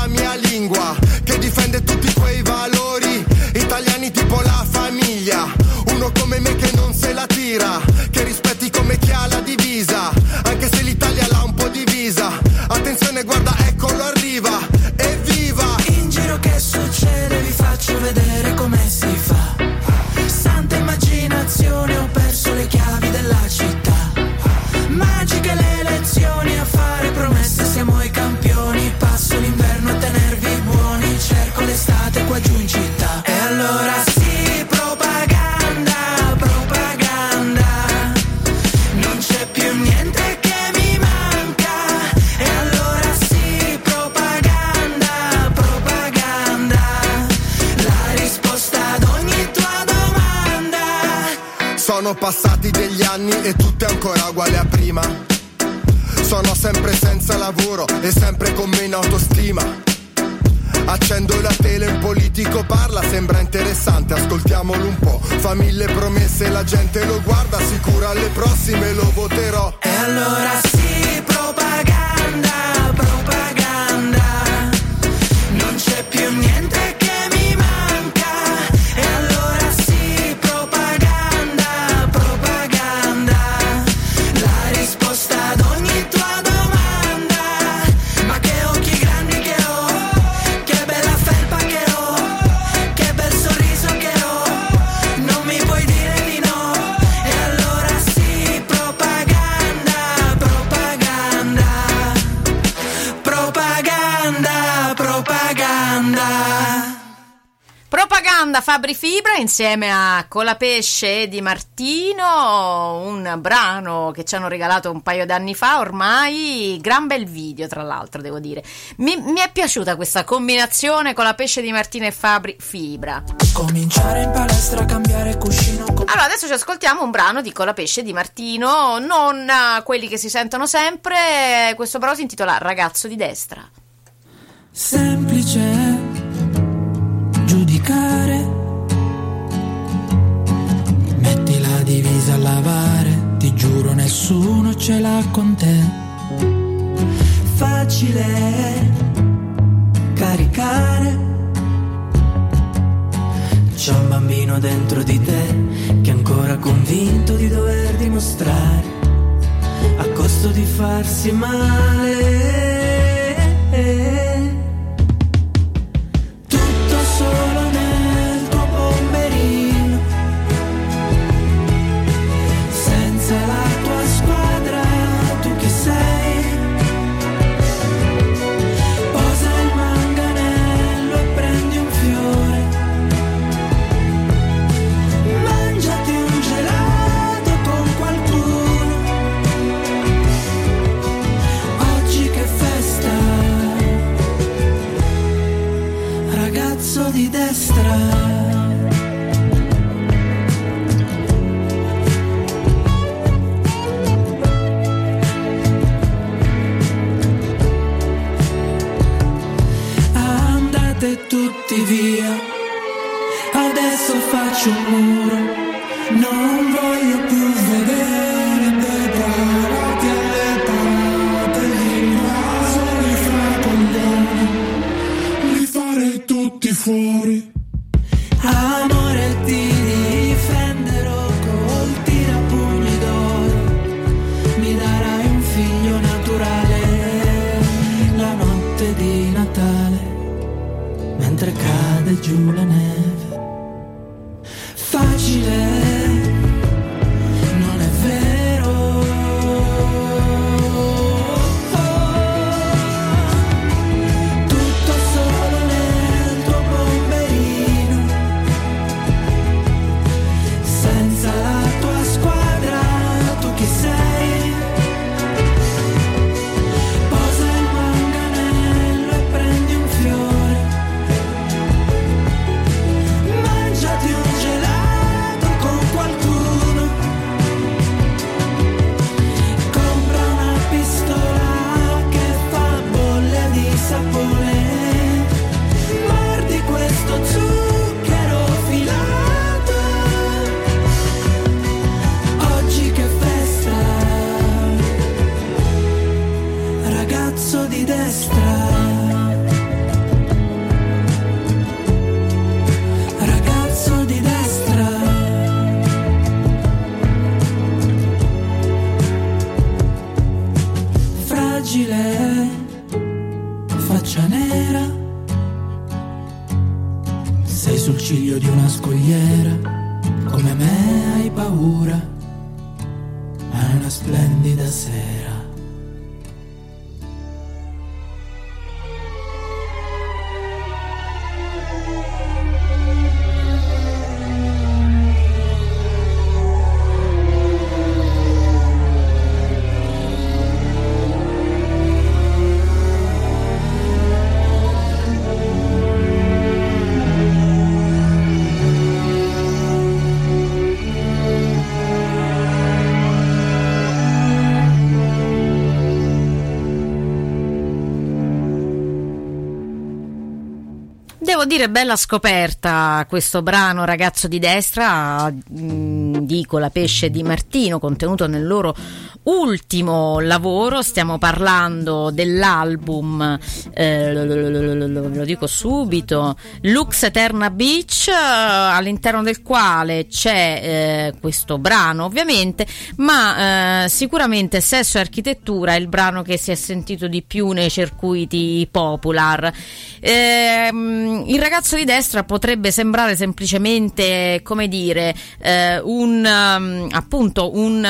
la gente lo guarda sicura alle prossime lo voterò.
insieme a Colapesce e Di Martino, un brano che ci hanno regalato un paio d'anni fa ormai, gran bel video tra l'altro devo dire. Mi, mi è piaciuta questa combinazione Colapesce, Di Martino e Fabri Fibra.
Cominciare in palestra, a cambiare cuscino.
Com- allora adesso ci ascoltiamo un brano di Colapesce Di Martino, non eh, quelli che si sentono sempre, questo brano si intitola Ragazzo di destra.
Semplice giudicare nessuno ce l'ha con te. Facile caricare. C'è un bambino dentro di te che è ancora convinto di dover dimostrare a costo di farsi male.
Dire bella scoperta questo brano Ragazzo di destra mh, di Colapesce di Martino contenuto nel loro ultimo lavoro, stiamo parlando dell'album, eh, lo dico subito, Lux Eterna Beach, eh, all'interno del quale c'è eh, questo brano ovviamente, ma eh, sicuramente Sesso e Architettura è il brano che si è sentito di più nei circuiti popular. Ehm, il ragazzo di destra potrebbe sembrare semplicemente, come dire, eh, un um, appunto un,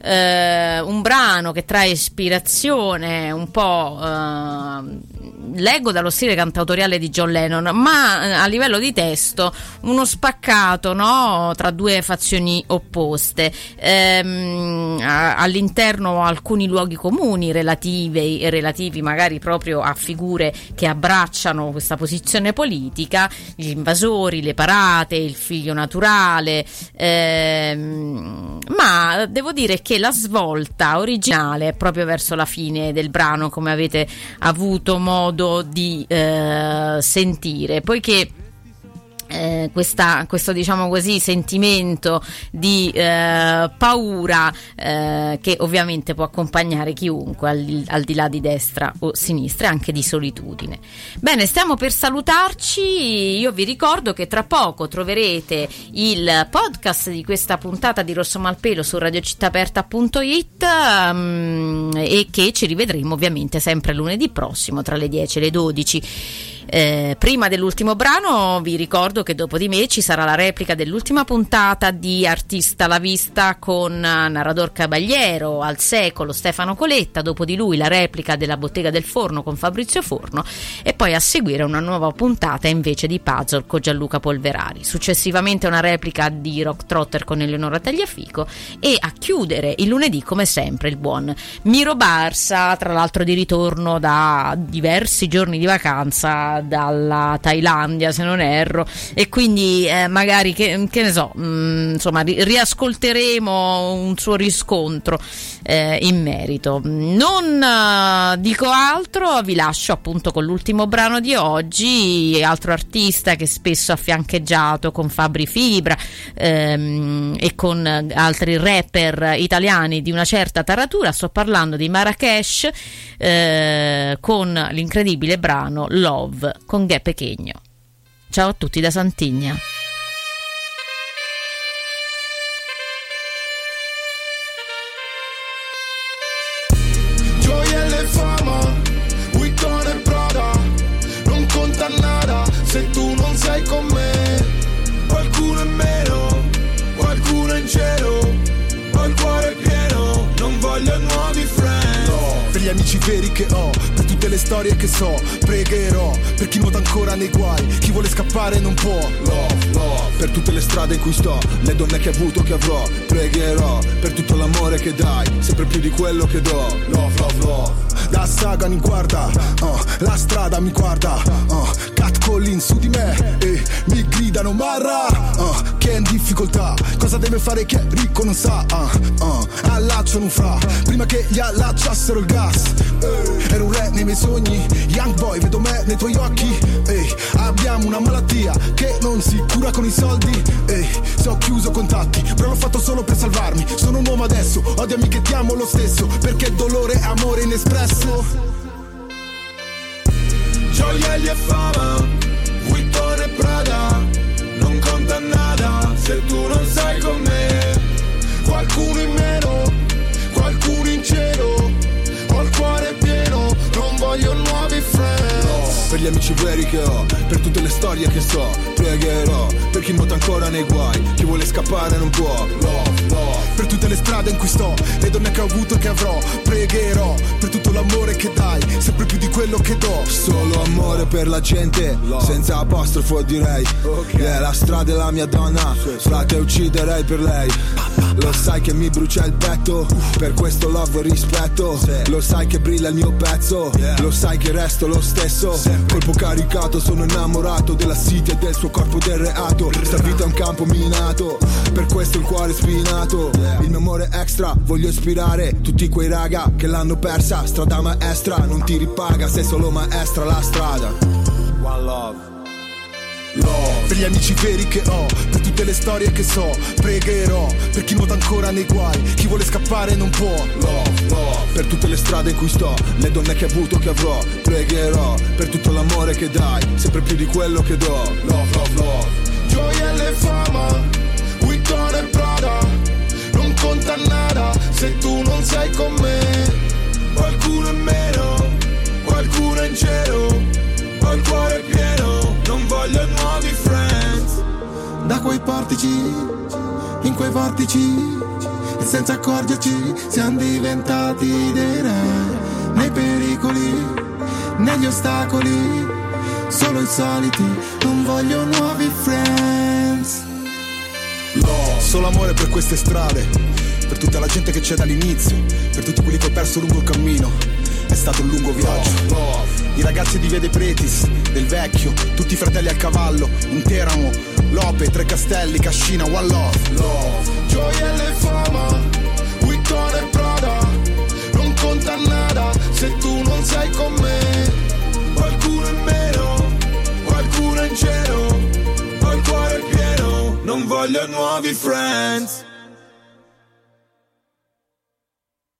eh, un brano che trae ispirazione un po' eh, leggo dallo stile cantautoriale di John Lennon, ma eh, a livello di testo uno spaccato no? tra due fazioni opposte. Ehm, all'interno alcuni luoghi comuni relativi, relativi magari proprio a figure che abbracciano questa posizione politica, gli invasori, le parate, il figlio naturale, ehm, ma devo dire che la svolta originale è proprio verso la fine del brano, come avete avuto modo di eh, sentire, poiché eh, questa, questo diciamo così sentimento di eh, paura eh, che ovviamente può accompagnare chiunque al, di- al di là di destra o sinistra e anche di solitudine. Bene, stiamo per salutarci. Io vi ricordo che tra poco troverete il podcast di questa puntata di Rosso Malpelo su radiocittaperta.it ehm, e che ci rivedremo ovviamente sempre lunedì prossimo tra le 10 e le 12. Eh, prima dell'ultimo brano vi ricordo che dopo di me ci sarà la replica dell'ultima puntata di Artista alla vista con eh, Narrador Caballero al secolo Stefano Coletta, dopo di lui la replica della Bottega del Forno con Fabrizio Forno e poi a seguire una nuova puntata invece di Puzzle con Gianluca Polverari, successivamente una replica di Rock Trotter con Eleonora Tagliafico e a chiudere il lunedì come sempre il buon Miro Barsa, tra l'altro di ritorno da diversi giorni di vacanza dalla Thailandia se non erro. E quindi eh, magari che, che ne so mh, insomma ri- riascolteremo un suo riscontro eh, in merito non eh, dico altro vi lascio appunto con l'ultimo brano di oggi altro artista che spesso ha fiancheggiato con Fabri Fibra ehm, e con altri rapper italiani di una certa taratura sto parlando di Marrakesh eh, con l'incredibile brano Love con Ghe Pechegno. Ciao a tutti da Santigna.
Amici veri che ho, per tutte le storie che so, pregherò per chi nuota ancora nei guai, chi vuole scappare non può. Love, love, per tutte le strade in cui sto, le donne che ho avuto che avrò, pregherò per tutto l'amore che dai, sempre più di quello che do. Love, love, love. La saga mi guarda, uh, la strada mi guarda, uh, cat calling su di me e mi gridano marra, uh, che è in difficoltà, cosa deve fare che ricco non sa, uh, uh, allacciano un fra, prima che gli allacciassero il gas, eh, ero un re nei miei sogni, young boy vedo me nei tuoi occhi, eh, abbiamo una malattia che non si cura con i soldi, eh, se ho chiuso contatti, però l'ho fatto solo per salvarmi, sono un uomo adesso, odiami che ti amo lo stesso, perché dolore è amore inespresso.
Gioielli e fama, Vuitton e Prada, non conta nada se tu non sei con me. Qualcuno in meno, qualcuno in cielo, ho il cuore pieno, non voglio nuovi friends.
Per gli amici veri che ho, per tutte le storie che so, pregherò per chi nuota ancora nei guai, chi vuole scappare non può. Love, love. Per tutte le strade in cui sto, le donne che ho avuto e che avrò, pregherò per tutto l'amore che dai, sempre più di quello che do. Solo amore per la gente, senza apostrofo direi. Yeah, la strada è la mia donna, frate ucciderei per lei. Lo sai che mi brucia il petto, per questo love e rispetto. Lo sai che brilla il mio pezzo, lo sai che resto lo stesso. Colpo caricato, sono innamorato della City e del suo corpo del reato. Sta vita è un campo minato, per questo il cuore spinato. Il mio amore extra, voglio ispirare tutti quei raga che l'hanno persa. Strada maestra, non ti ripaga, sei solo maestra la strada. One love. Love. Per gli amici veri che ho, per tutte le storie che so, pregherò per chi nuota ancora nei guai, chi vuole scappare non può. Love, love. Per tutte le strade in cui sto, le donne che ho avuto che avrò, pregherò per tutto l'amore che dai, sempre più di quello che do. Love, love, love.
Gioielli e fama, se tu non sei con me. Qualcuno in meno, qualcuno in cielo, ho il cuore pieno, non voglio nuovi friends.
Da quei portici, in quei vortici, e senza accorgerci siamo diventati dei re. Nei pericoli, negli ostacoli, solo i soliti, non voglio nuovi friends.
Solo amore per queste strade, per tutta la gente che c'è dall'inizio, per tutti quelli che ho perso lungo il cammino. È stato un lungo viaggio. I ragazzi di Vede Pretis, del vecchio, tutti i fratelli al cavallo, un Teramo, Lope, Tre Castelli, Cascina, One Love.
Gioielli e fama, Vuitton e Prada, non conta nada se tu non sei con me. Qualcuno in meno, qualcuno in cielo, ho il cuore pieno, non voglio nuovi friends.